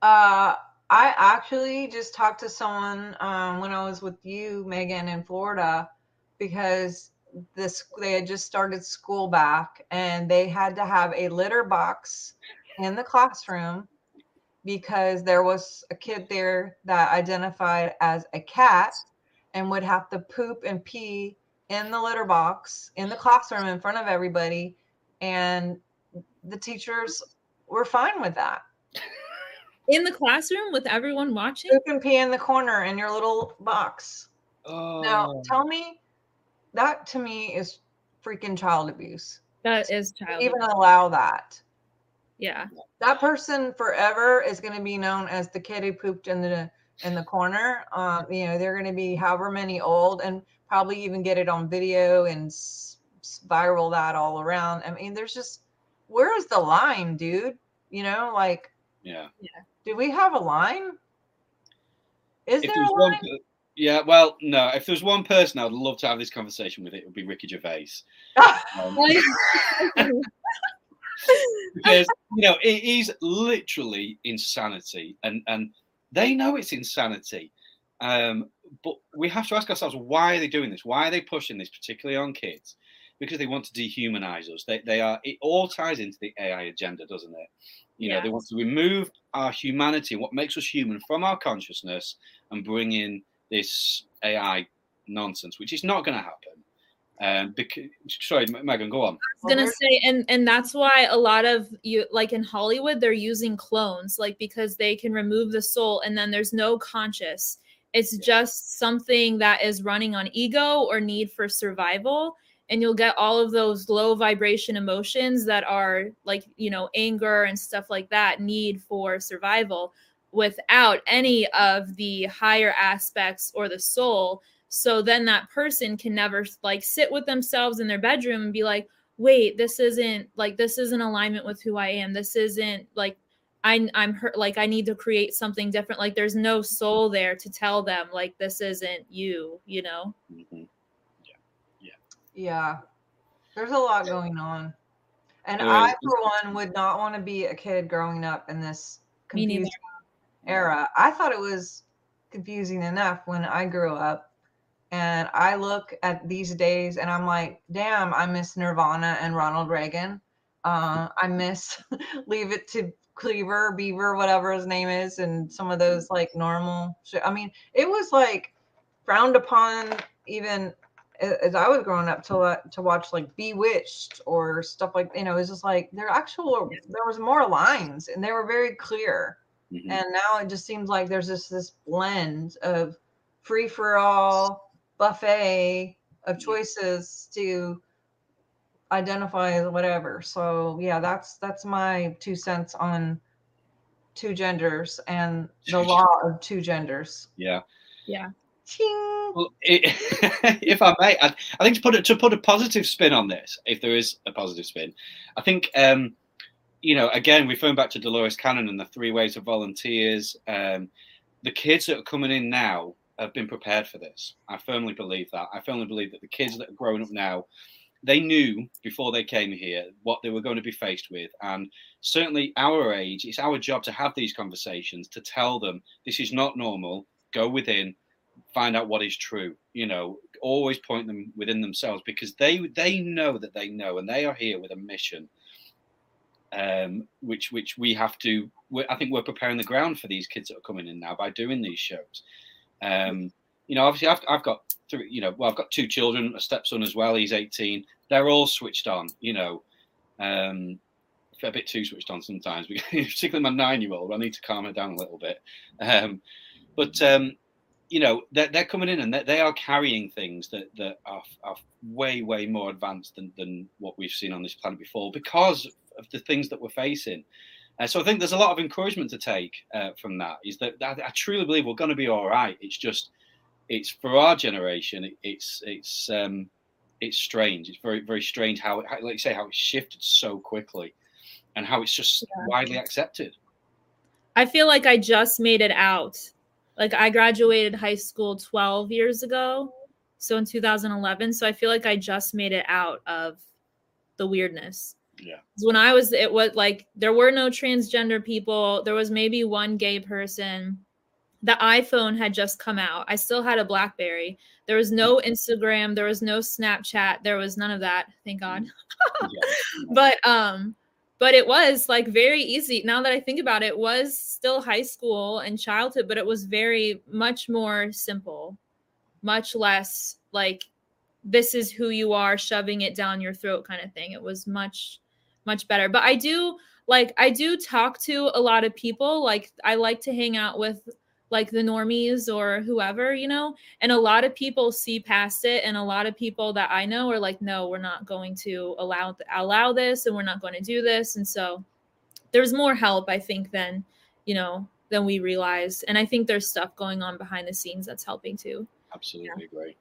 Uh, I actually just talked to someone um, when I was with you, Megan, in Florida, because this they had just started school back and they had to have a litter box in the classroom because there was a kid there that identified as a cat and would have to poop and pee in the litter box in the classroom in front of everybody and the teachers were fine with that. in the classroom with everyone watching. Poop and pee in the corner in your little box. oh, Now, tell me, that to me is freaking child abuse. That is child. Even allow that. yeah. That person forever is going to be known as the kid who pooped in the in the corner. Um, you know, they're going to be however many old and probably even get it on video and s- spiral that all around. I mean, there's just where is the line, dude? You know, like yeah. Yeah. Do we have a line? Is if there a one, line? per- yeah, well, no. If there's one person I'd love to have this conversation with, it would be Ricky Gervais, um, because you know it is literally insanity, and and they know it's insanity. Um, but we have to ask ourselves why are they doing this? Why are they pushing this, particularly on kids? Because they want to dehumanize us. They, they are. It all ties into the AI agenda, doesn't it? You know, they want to remove our humanity, what makes us human, from our consciousness, and bring in this AI nonsense, which is not going to happen. Um, because sorry, Megan, go on. I was gonna say and and that's why a lot of you like in hollywood they're using clones like because they can remove the soul and then there's no conscious it's just something that is running on ego or need for survival and you'll get all of those low vibration emotions that are like you know anger and stuff like that need for survival without any of the higher aspects or the soul so then that person can never like sit with themselves in their bedroom and be like wait this isn't like this isn't alignment with who i am this isn't like I, i'm hurt like i need to create something different like there's no soul there to tell them like this isn't you you know Mhm. Yeah. Yeah. Yeah. There's a lot going on. And I, for one, would not want to be a kid growing up in this confusing era. I thought it was confusing enough when I grew up. And I look at these days and I'm like, damn, I miss Nirvana and Ronald Reagan. Uh, I miss Leave It to Cleaver, Beaver, whatever his name is, and some of those like normal shit. I mean, it was like frowned upon even as I was growing up to to watch like Bewitched or stuff like you know, it's just like there actual there was more lines and they were very clear. Mhm. And now it just seems like there's this this blend of free for all buffet of choices to identify whatever. So yeah, that's that's my two cents on two genders and the law of two genders. yeah. Yeah. Ching. Well, it, if I may, I, I think to put it to put a positive spin on this, if there is a positive spin, I think um, you know, again, referring back to Dolores Cannon and the three waves of volunteers, um, the kids that are coming in now have been prepared for this. I firmly believe that. I firmly believe that the kids that are growing up now, they knew before they came here what they were going to be faced with, and certainly our age, it's our job to have these conversations to tell them this is not normal. Go within, find out what is true. You know, always point them within themselves because they they know that they know, and they are here with a mission um, which which we have to. I think we're preparing the ground for these kids that are coming in now by doing these shows. Um, you know, obviously, I've, I've got three. You know, well, I've got two children, a stepson as well. He's eighteen. They're all switched on. You know, um, a bit too switched on sometimes, particularly my nine-year-old. I need to calm her down a little bit. Um, but um, you know, they're, they're coming in and they, they are carrying things that that are, are way way more advanced than than what we've seen on this planet before because of the things that we're facing. Uh, so I think there's a lot of encouragement to take uh, from that. Is that, that I truly believe we're going to be all right. It's just, it's for our generation. It, it's it's um, it's strange. It's very very strange how, it, how, like you say, how it's shifted so quickly, and how it's just widely accepted. I feel like I just made it out. Like I graduated high school 12 years ago. So in 2011. So I feel like I just made it out of the weirdness. Yeah. When I was, it was like there were no transgender people. There was maybe one gay person. The iPhone had just come out. I still had a Blackberry. There was no Instagram. There was no Snapchat. There was none of that. Thank God Yeah. but um but it was like very easy now that i think about it, it was still high school and childhood but it was very much more simple much less like this is who you are shoving it down your throat kind of thing it was much much better. But i do like i do talk to a lot of people like i like to hang out with like the normies or whoever you know? And a lot of people see past it and a lot of people that i know are like no we're not going to allow allow this and we're not going to do this. And so there's more help i think than you know than we realize. And i think there's stuff going on behind the scenes that's helping too. Absolutely agree.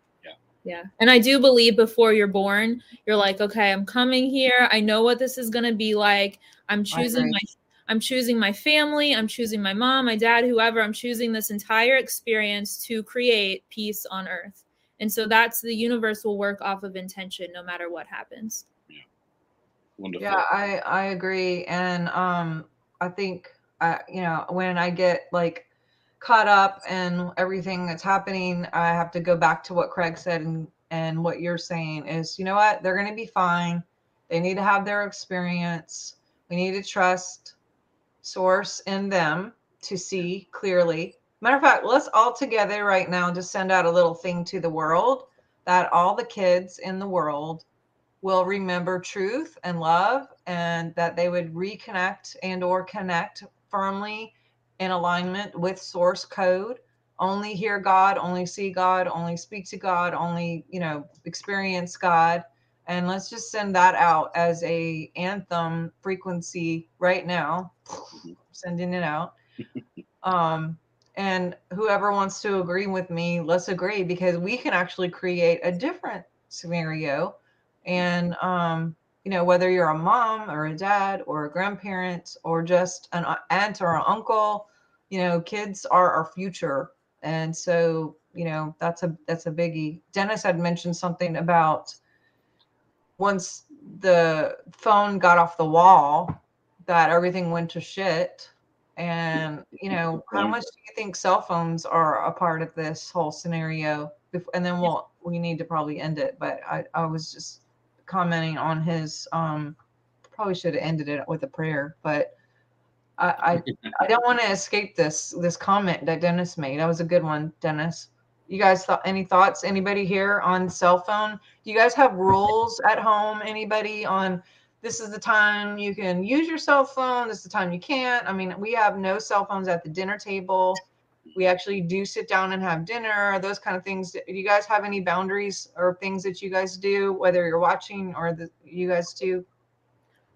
Yeah. And i do believe before you're born you're like okay i'm coming here. I know what this is going to be like. I'm choosing my i'm choosing my family. I'm choosing my mom my dad whoever. I'm choosing this entire experience to create peace on earth. And so that's the universe will work off of intention no matter what happens. Wonderful. Yeah, I I agree, and um, I think uh, you know when I get like caught up and everything that's happening, I have to go back to what Craig said and and what you're saying is, you know what, they're going to be fine. They need to have their experience. We need to trust source in them to see clearly. Matter of fact, let's all together right now just send out a little thing to the world that all the kids in the world will remember truth and love and that they would reconnect and or connect firmly in alignment with source code. Only hear god only see god only speak to god only you know experience god. And let's just send that out as a anthem frequency right now. Sending it out. Um and whoever wants to agree with me let's agree because we can actually create a different scenario. And um you know whether you're a mom or a dad or a grandparent or just an aunt or an uncle you know kids are our future. And so you know that's a that's a biggie. Dennis had mentioned something about once the phone got off the wall that everything went to shit. And you know how much do you think cell phones are a part of this whole scenario? And then we'll we need to probably end it but i i was just commenting on his um probably should have ended it with a prayer but i i, I don't want to escape this this comment that dennis made that was a good one dennis you guys thought any thoughts? Anybody here on cell phone? Do you guys have rules at home? Anybody on this is the time you can use your cell phone, this is the time you can't. I mean, we have no cell phones at the dinner table. We actually do sit down and have dinner, those kind of things. Do you guys have any boundaries or things that you guys do, whether you're watching or the you guys do?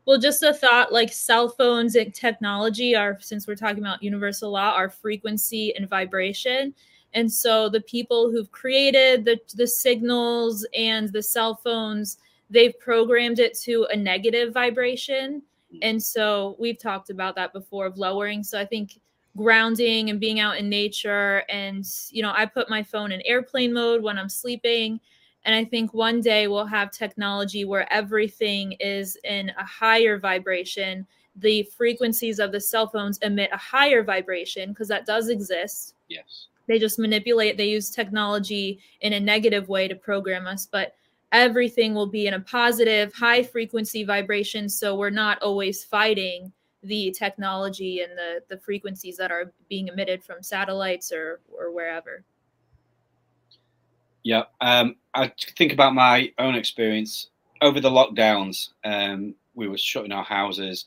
Well, just a thought like cell phones and technology are, since we're talking about universal law, are frequency and vibration. And so the people who've created the, the signals and the cell phones, they've programmed it to a negative vibration. Mm. And so we've talked about that before of lowering. So I think grounding and being out in nature. And, you know, I put my phone in airplane mode when I'm sleeping. And I think one day we'll have technology where everything is in a higher vibration. The frequencies of the cell phones emit a higher vibration because that does exist. Yes. They just manipulate, they use technology in a negative way to program us. But everything will be in a positive, high frequency vibration. So we're not always fighting the technology and the, the frequencies that are being emitted from satellites or, or wherever. Yeah, um, I think about my own experience over the lockdowns. Um, we were shutting our houses.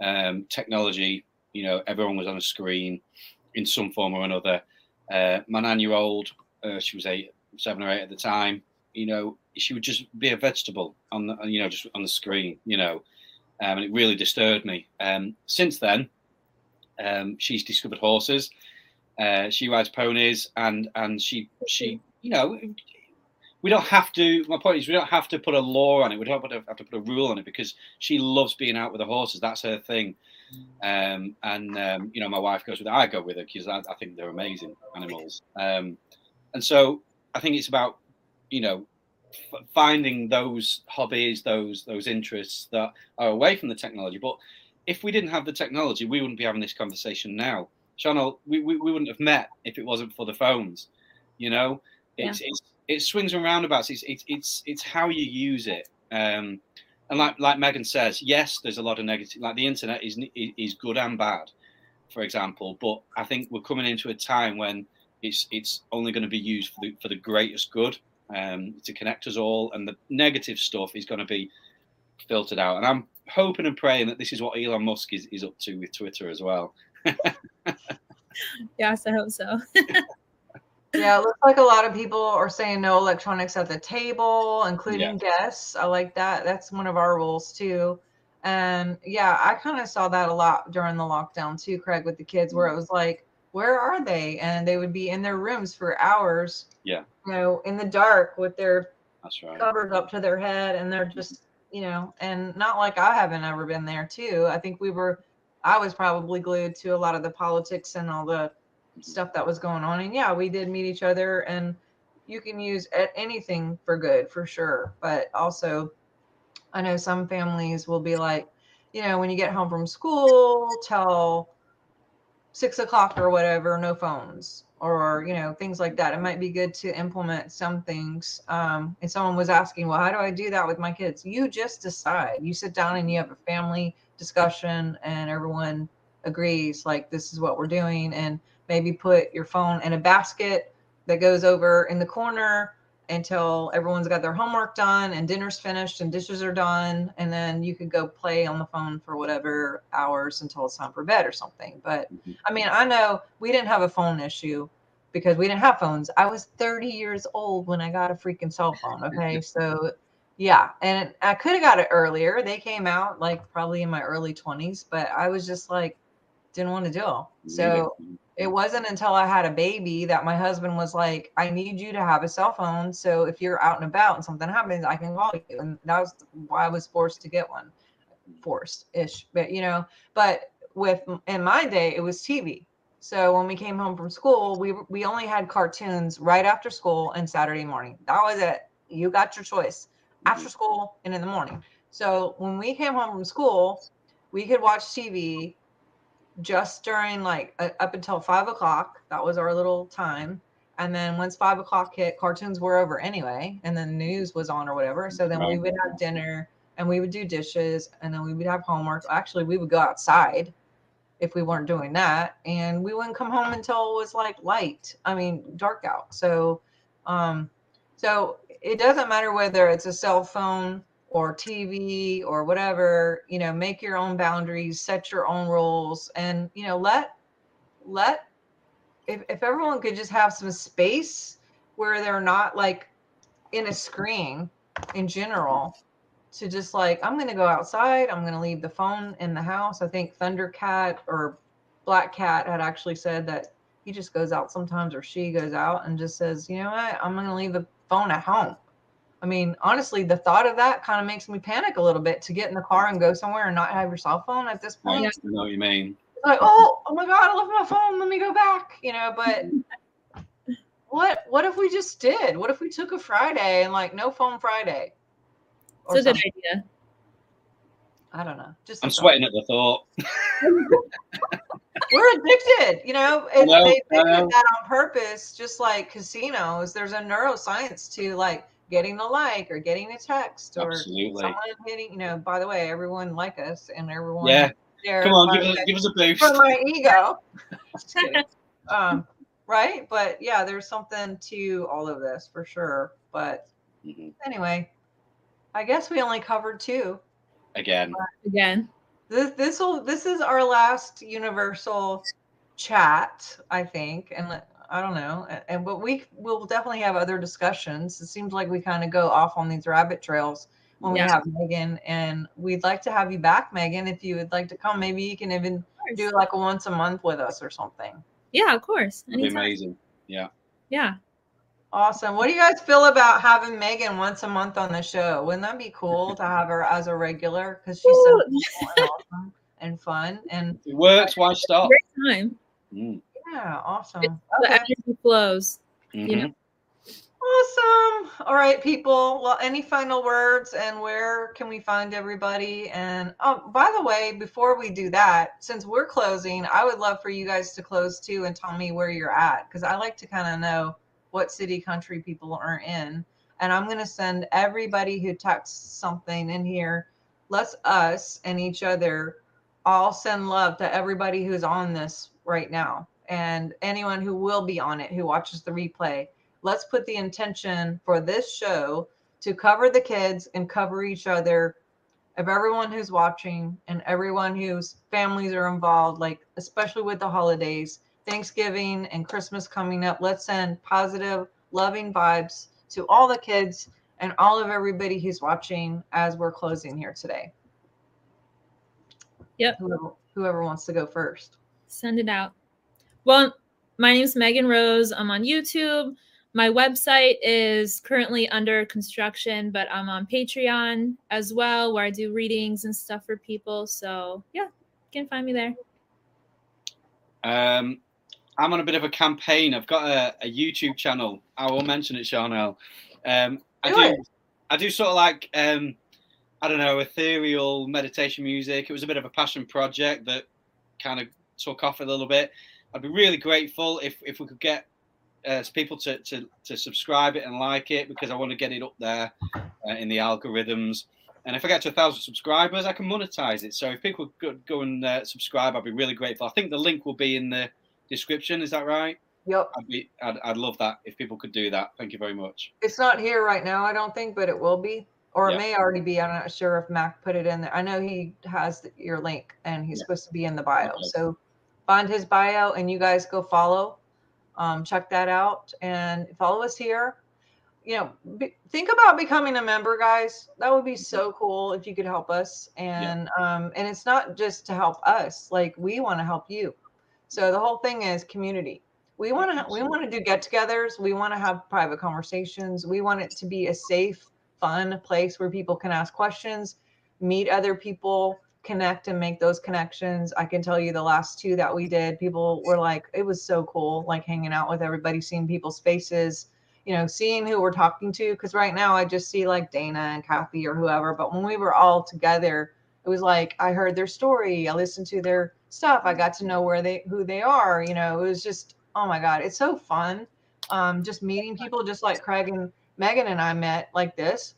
Um, technology, you know, everyone was on a screen in some form or another. Uh, my nine-year-old, uh, she was eight, seven or eight at the time. You know, she would just be a vegetable on the, you know, just on the screen. You know, um, and it really disturbed me. Um, since then, um, she's discovered horses. Uh, she rides ponies, and and she she you know we don't have to. My point is, we don't have to put a law on it. We don't have to have to put a rule on it because she loves being out with the horses. That's her thing. Um, and um, you know, my wife goes with her. I go with her because I, I, think they're amazing animals. Um, and so I think it's about you know f- finding those hobbies, those those interests that are away from the technology. But if we didn't have the technology, we wouldn't be having this conversation now. Sharnael, we, we, we wouldn't have met if it wasn't for the phones. You know, it's, yeah. it's it swings and roundabouts. It's it's it's it's how you use it. Um, and like like Megan says, yes, there's a lot of negative. Like the internet is is good and bad, for example. But I think we're coming into a time when it's it's only going to be used for the for the greatest good, um, to connect us all, and the negative stuff is going to be filtered out. And I'm hoping and praying that this is what Elon Musk is, is up to with Twitter as well. yes, I hope so. yeah, it looks like a lot of people are saying no electronics at the table, including yeah. guests. I like that. That's one of our rules too. And yeah, I kind of saw that a lot during the lockdown too, Craig, with the kids, where it was like, where are they? And they would be in their rooms for hours. Yeah. You know, in the dark with their That's right. covers up to their head, and they're just, you know, and not like I haven't ever been there too. I think we were, I was probably glued to a lot of the politics and all the mm-hmm. stuff that was going on. And yeah, we did meet each other, and you can use anything for good for sure. But also, I know some families will be like, you know, when you get home from school till six o'clock or whatever, no phones or you know things like that. It might be good to implement some things. Um, and someone was asking, well, how do I do that with my kids? You just decide. You sit down and you have a family discussion, and everyone agrees like this is what we're doing and maybe put your phone in a basket that goes over in the corner until everyone's got their homework done and dinner's finished and dishes are done and then you could go play on the phone for whatever hours until it's time for bed or something. But mm-hmm. i mean i know we didn't have a phone issue because we didn't have phones. I was 30 years old when i got a freaking cell phone okay? So yeah and i could have got it earlier. They came out like probably in my early 20s but i was just like didn't want to do so it wasn't until I had a baby that my husband was like, I need you to have a cell phone. So if you're out and about and something happens, I can call you. And that was why I was forced to get one. Forced ish. But you know, but with in my day, it was TV. So when we came home from school, we we only had cartoons right after school and Saturday morning. That was it. You got your choice. Mm-hmm. After school and in the morning. So when we came home from school, we could watch TV just during like uh, up until five o'clock. That was our little time. And then once five o'clock hit, cartoons were over anyway, and then news was on or whatever. So then we would have dinner and we would do dishes and then we would have homework. Actually, we would go outside if we weren't doing that and we wouldn't come home until it was like light i mean dark out so um so it doesn't matter whether it's a cell phone or tv or whatever you know make your own boundaries set your own rules and you know let let if, if everyone could just have some space where they're not like in a screen in general to just like i'm going to go outside i'm going to leave the phone in the house. I think thundercat or black cat had actually said that he just goes out sometimes or she goes out and just says you know what? I'm going to leave the phone at home i mean honestly the thought of that kind of makes me panic a little bit to get in the car and go somewhere and not have your cell phone at this point I know what you mean. like oh oh my god i left my phone let me go back you know but what what if we just did what if we took a friday and like no phone friday or It's a good idea. i don't know just I'm thought. sweating at the thought. we're addicted you know and No, they they did that on purpose just like casinos there's a neuroscience to like getting a like or getting a text or Absolutely. someone hitting you know by the way everyone like us and everyone Yeah. there Come on, give the us, give us a boost. for my ego um right but yeah there's something to all of this for sure but Mhm. anyway i guess we only covered two Again. Again. this this will this is our last universal chat i think and i don't know and, and but we will definitely have other discussions it seems like we kind of go off on these rabbit trails when Yeah. we have megan and we'd like to have you back megan if you would like to come maybe you can even do like a once a month with us or something Yeah, of course. Be Anytime. amazing. Yeah. Yeah. Awesome what do you guys feel about having megan once a month on the show wouldn't that be cool to have her as a regular because she's so Ooh. cool and awesome and fun and it works, why stop? Great time. Mm. Yeah awesome The okay. energy flows. You know? Mhm. Awesome. All right, people. Well, any final words and where can we find everybody? And oh, by the way, before we do that, since we're closing, I would love for you guys to close too and tell me where you're at because I like to kind of know what city, country people are in. And I'm going to send everybody who texts something in here, let's us and each other all send love to everybody who's on this right now and anyone who will be on it who watches the replay let's put the intention for this show to cover the kids and cover each other of everyone who's watching and everyone whose families are involved like especially with the holidays thanksgiving and christmas coming up let's send positive loving vibes to all the kids and all of everybody who's watching as we're closing here today Yep. whoever, whoever wants to go first Send it out. Well, my name's Megan Rose. I'm on YouTube. My website is currently under construction, but I'm on Patreon as well, where I do readings and stuff for people. So, yeah, you can find me there. Um, I'm on a bit of a campaign. I've got a, a YouTube channel. I will mention it, Sharnael. Um, I Do do. I do sort of like um, I don't know, ethereal meditation music. It was a bit of a passion project that kind of took off a little bit. I'd be really grateful if if we could get uh, people to, to to subscribe it and like it because I want to get it up there uh, in the algorithms. And if I get to a thousand subscribers, I can monetize it. So if people go, go and uh, subscribe, I'd be really grateful. I think the link will be in the description. Is that right? yep I'd be, I'd, I'd love that if people could do that. Thank you very much. It's not here right now, I don't think, but it will be, or it may already be. I'm not sure if Mac put it in there. I know he has your link, and he's supposed to be in the bio. Okay. So find his bio, and you guys go follow. Um, check that out, and follow us here. You know, be, think about becoming a member, guys. That would be so cool if you could help us. And um, and it's not just to help us; like we want to help you. So the whole thing is community we want to we want to do get-togethers we want to have private conversations we want it to be a safe fun place where people can ask questions meet other people connect and make those connections. I can tell you the last two that we did people were like it was so cool like hanging out with everybody seeing people's faces you know seeing who we're talking to. Because right now i just see like dana and kathy or whoever but when we were all together it was like i heard their story i listened to their stuff i got to know where they who they are you know it was just oh my god it's so fun um just meeting people just like craig and megan and i met like this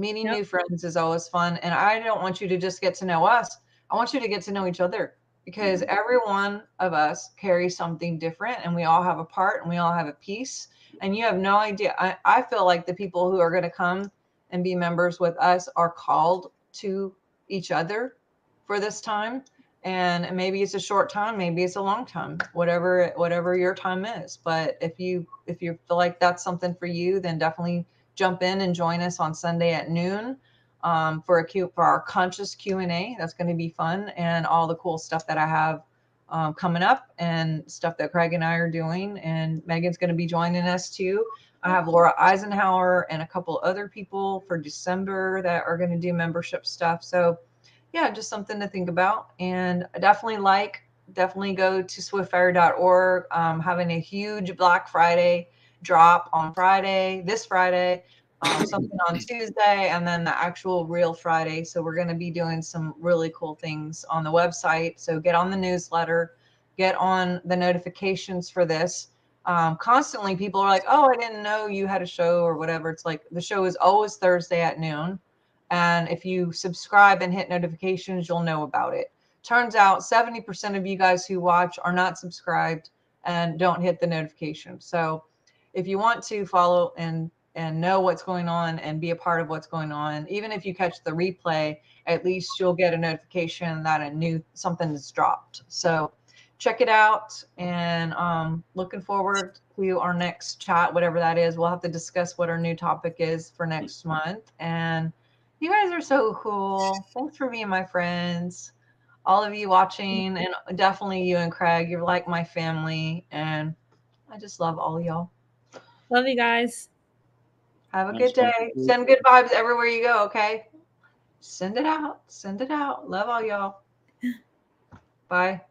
meeting Yep. new friends is always fun and i don't want you to just get to know us. I want you to get to know each other because mm-hmm. every one of us carries something different and we all have a part and we all have a piece and you have no idea. I, I feel like the people who are going to come and be members with us are called to each other for this time and maybe it's a short time maybe it's a long time whatever whatever your time is. But if you if you feel like that's something for you then definitely jump in and join us on sunday at noon um, for a Q, for our conscious Q and A. That's going to be fun, and all the cool stuff that I have um, coming up, and stuff that Craig and I are doing. And Megan's going to be joining us too. I have Laura Eisenhower and a couple other people for December that are going to do membership stuff. So, yeah, just something to think about. And I definitely like, definitely go to swiftfire.org. Um, having a huge Black Friday drop on Friday, this Friday um, something on Tuesday, and then the actual real Friday. So we're going to be doing some really cool things on the website. So get on the newsletter, get on the notifications for this. Um, constantly, people are like, "Oh, I didn't know you had a show or whatever." It's like the show is always Thursday at noon, and if you subscribe and hit notifications, you'll know about it. Turns out, seventy percent of you guys who watch are not subscribed and don't hit the notification. So if you want to follow and and know what's going on and be a part of what's going on. Even if you catch the replay, at least you'll get a notification that a new something is dropped. So check it out and um, looking forward to our next chat, whatever that is. We'll have to discuss what our new topic is for next month. And you guys are so cool. Thanks for being my friends. All of you watching, and definitely you and Craig. You're like my family, and I just love all y'all. Love you guys. Have a good day. Send good vibes everywhere you go, okay? Send it out. Send it out. Love all y'all. Bye.